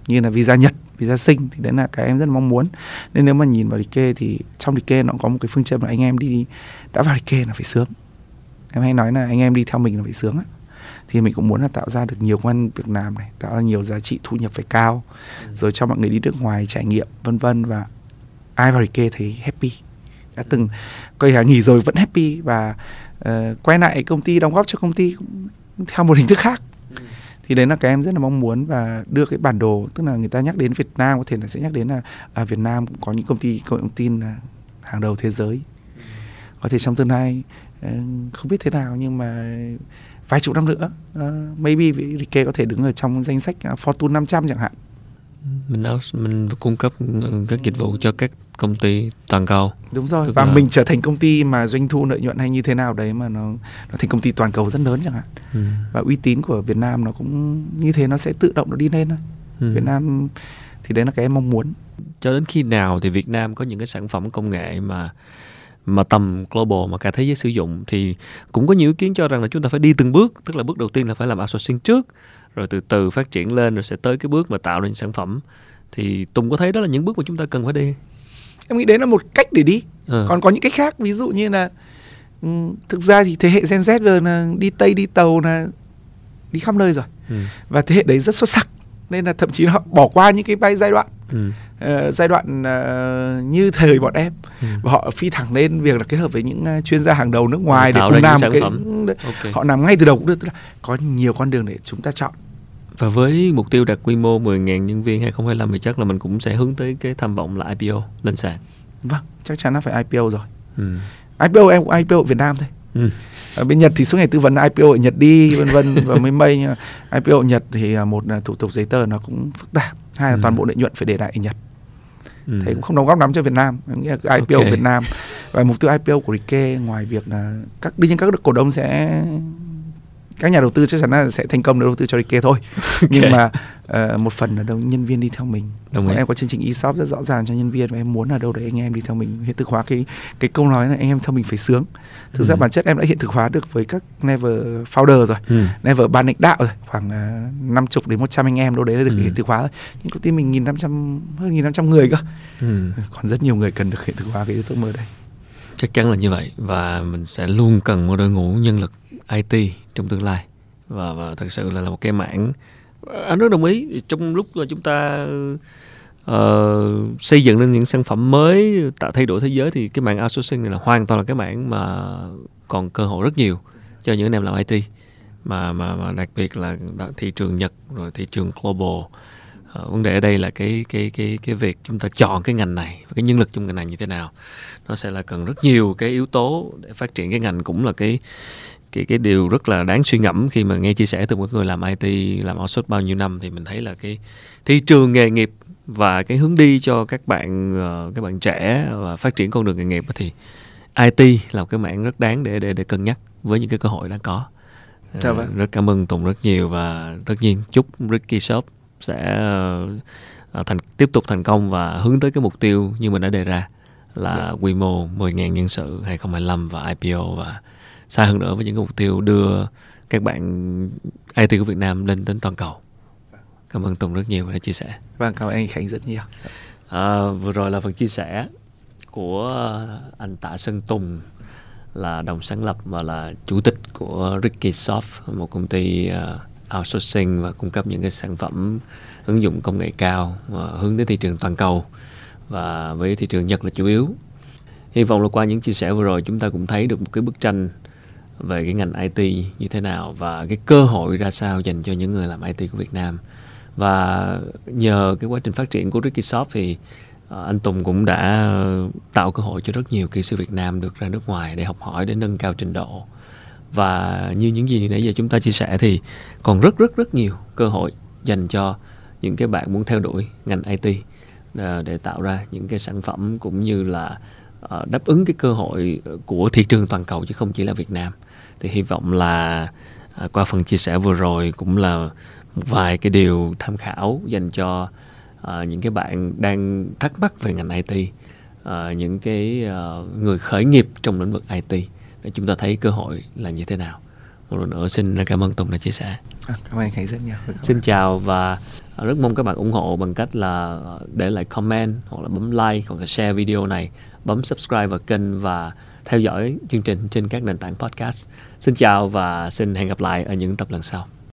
Như là visa Nhật visa sinh thì đấy là cái em rất mong muốn. Nên nếu mà nhìn vào Rike thì trong Rike nó có một cái phương châm là anh em đi đã vào Rike là phải sướng em hay nói là anh em đi theo mình là phải sướng á. Thì mình cũng muốn là tạo ra được nhiều công an việc làm này tạo ra nhiều giá trị thu nhập phải cao rồi cho mọi người đi nước ngoài trải nghiệm vân vân và ai vào Rike thấy happy. Đã từng quay hàng nghỉ rồi vẫn happy và ờ, quay lại công ty đóng góp cho công ty theo một hình thức khác. Thì đấy là cái em rất là mong muốn và đưa cái bản đồ tức là người ta nhắc đến Việt Nam có thể là sẽ nhắc đến là à, Việt Nam cũng có những công ty công nghệ thông tin là hàng đầu thế giới. Có thể trong tương lai không biết thế nào nhưng mà vài chục năm nữa uh, maybe Rike có thể đứng ở trong danh sách uh, Fortune 500 chẳng hạn. Mình mình cung cấp các dịch vụ cho các công ty toàn cầu. Đúng rồi Tức và là- mình trở thành công ty mà doanh thu lợi nhuận hay như thế nào đấy mà nó nó thành công ty toàn cầu rất lớn chẳng hạn. Ừ. và uy tín của Việt Nam nó cũng như thế nó sẽ tự động nó đi lên thôi. Ừ. Việt Nam thì đấy là cái em mong muốn. Cho đến khi nào thì Việt Nam có những cái sản phẩm công nghệ mà mà tầm global mà cả thế giới sử dụng thì cũng có nhiều ý kiến cho rằng là chúng ta phải đi từng bước tức là bước đầu tiên là phải làm outsourcing trước rồi từ từ phát triển lên rồi sẽ tới cái bước mà tạo ra sản phẩm thì Tùng có thấy đó là những bước mà chúng ta cần phải đi em nghĩ đấy là một cách để đi Ờ. còn có những cách khác ví dụ như là ừ, thực ra thì thế hệ Gen Z giờ là đi tây đi tàu là đi khắp nơi rồi ừ. và thế hệ đấy rất xuất sắc nên là thậm chí là họ bỏ qua những cái giai đoạn Ừ. ờ, giai đoạn ờ, như thời bọn em Ừ. và họ phi thẳng lên việc là kết hợp với những ờ, chuyên gia hàng đầu nước ngoài để cùng làm cái phẩm. Ok. họ làm ngay từ đầu cũng được tức là có nhiều con đường để chúng ta chọn Và với mục tiêu đạt quy mô 10.000 nhân viên 2025 thì chắc là mình cũng sẽ hướng tới cái tham vọng là IPO lên sàn. vâng chắc chắn là phải IPO rồi Ừ. IPO em cũng IPO ở Việt Nam thôi Ừ. ở bên Nhật thì suốt ngày tư vấn IPO ở Nhật đi vân vân và mấy mây nhưng IPO ở Nhật thì à, một là thủ tục giấy tờ nó cũng phức tạp hai là Ừ. toàn bộ lợi nhuận phải để lại ở Nhật Ừ. thế cũng không đóng góp lắm cho Việt Nam em nghĩ là cái IPO Ok. ở Việt Nam và mục tiêu IPO của Rike ngoài việc là các đương nhiên các cổ đông sẽ các nhà đầu tư chắc chắn là sẽ thành công nếu đầu tư cho Rike thôi. Nhưng mà ờ, một phần là đâu nhân viên đi theo mình. Đồng em có chương trình ESOP rất rõ ràng cho nhân viên và em muốn là đâu đấy anh em đi theo mình. Hiện thực hóa cái cái câu nói là anh em theo mình phải sướng. Thực ra Ừ. bản chất em đã hiện thực hóa được với các level founder rồi. Ừ. level ban lãnh đạo rồi. Khoảng năm chục đến 100 anh em đâu đấy là được Ừ. hiện thực hóa rồi. Nhưng công ty mình nghìn năm trăm hơn nghìn năm trăm người cơ. Ừ. còn rất nhiều người cần được hiện thực hóa cái giấc mơ đấy. Chắc chắn là như vậy. Và mình sẽ luôn cần một đội ngũ nhân lực IT trong tương lai. Và và thật sự là là một cái mảng anh rất đồng ý. Trong lúc mà chúng ta uh, xây dựng lên những sản phẩm mới tạo thay đổi thế giới thì cái mảng outsourcing này là hoàn toàn là cái mảng mà còn cơ hội rất nhiều cho những anh em làm IT mà mà mà đặc biệt là thị trường Nhật rồi thị trường global. Uh, vấn đề ở đây là cái cái cái cái việc chúng ta chọn cái ngành này và cái nhân lực trong ngành này như thế nào. Nó sẽ là cần rất nhiều cái yếu tố để phát triển cái ngành cũng là cái cái cái điều rất là đáng suy ngẫm khi mà nghe chia sẻ từ một người làm IT làm outsource bao nhiêu năm thì mình thấy là cái thị trường nghề nghiệp và cái hướng đi cho các bạn uh, các bạn trẻ và phát triển con đường nghề nghiệp thì IT là một cái mảng rất đáng để để để cân nhắc với những cái cơ hội đang có. Dạ vâng. Rất cảm ơn Tùng rất nhiều và tất nhiên chúc Ricky Shop sẽ uh, thành tiếp tục thành công và hướng tới cái mục tiêu như mình đã đề ra là dạ. quy mô 10.000 nhân sự 2025 và IPO và xa hơn nữa với những cái mục tiêu đưa các bạn IT của Việt Nam lên đến toàn cầu. Cảm ơn Tùng rất nhiều đã chia sẻ. Vâng, cảm ơn anh Khánh rất nhiều. À, vừa rồi là phần chia sẻ của anh Tạ Sơn Tùng là đồng sáng lập và là chủ tịch của Ricky Soft, một công ty uh, outsourcing và cung cấp những cái sản phẩm ứng dụng công nghệ cao và hướng đến thị trường toàn cầu và với thị trường Nhật là chủ yếu. Hy vọng là qua những chia sẻ vừa rồi chúng ta cũng thấy được một cái bức tranh về cái ngành IT như thế nào và cái cơ hội ra sao dành cho những người làm IT của Việt Nam. Và nhờ cái quá trình phát triển của Ricky Shop thì ờ, anh Tùng cũng đã tạo cơ hội cho rất nhiều kỹ sư Việt Nam được ra nước ngoài để học hỏi để nâng cao trình độ. Và như những gì nãy giờ chúng ta chia sẻ thì còn rất rất rất nhiều cơ hội dành cho những cái bạn muốn theo đuổi ngành IT ờ, để tạo ra những cái sản phẩm cũng như là ờ, đáp ứng cái cơ hội của thị trường toàn cầu chứ không chỉ là Việt Nam thì hy vọng là à, qua phần chia sẻ vừa rồi cũng là một vài cái điều tham khảo dành cho à, những cái bạn đang thắc mắc về ngành IT à, những cái à, người khởi nghiệp trong lĩnh vực IT để chúng ta thấy cơ hội là như thế nào. Một lần nữa xin cảm ơn Tùng đã chia sẻ. À, cảm ơn Khánh rất nhiều. Xin chào và rất mong các bạn ủng hộ bằng cách là để lại comment hoặc là bấm like hoặc là share video này bấm subscribe vào kênh và theo dõi chương trình trên các nền tảng podcast. Xin chào và xin hẹn gặp lại ở những tập lần sau.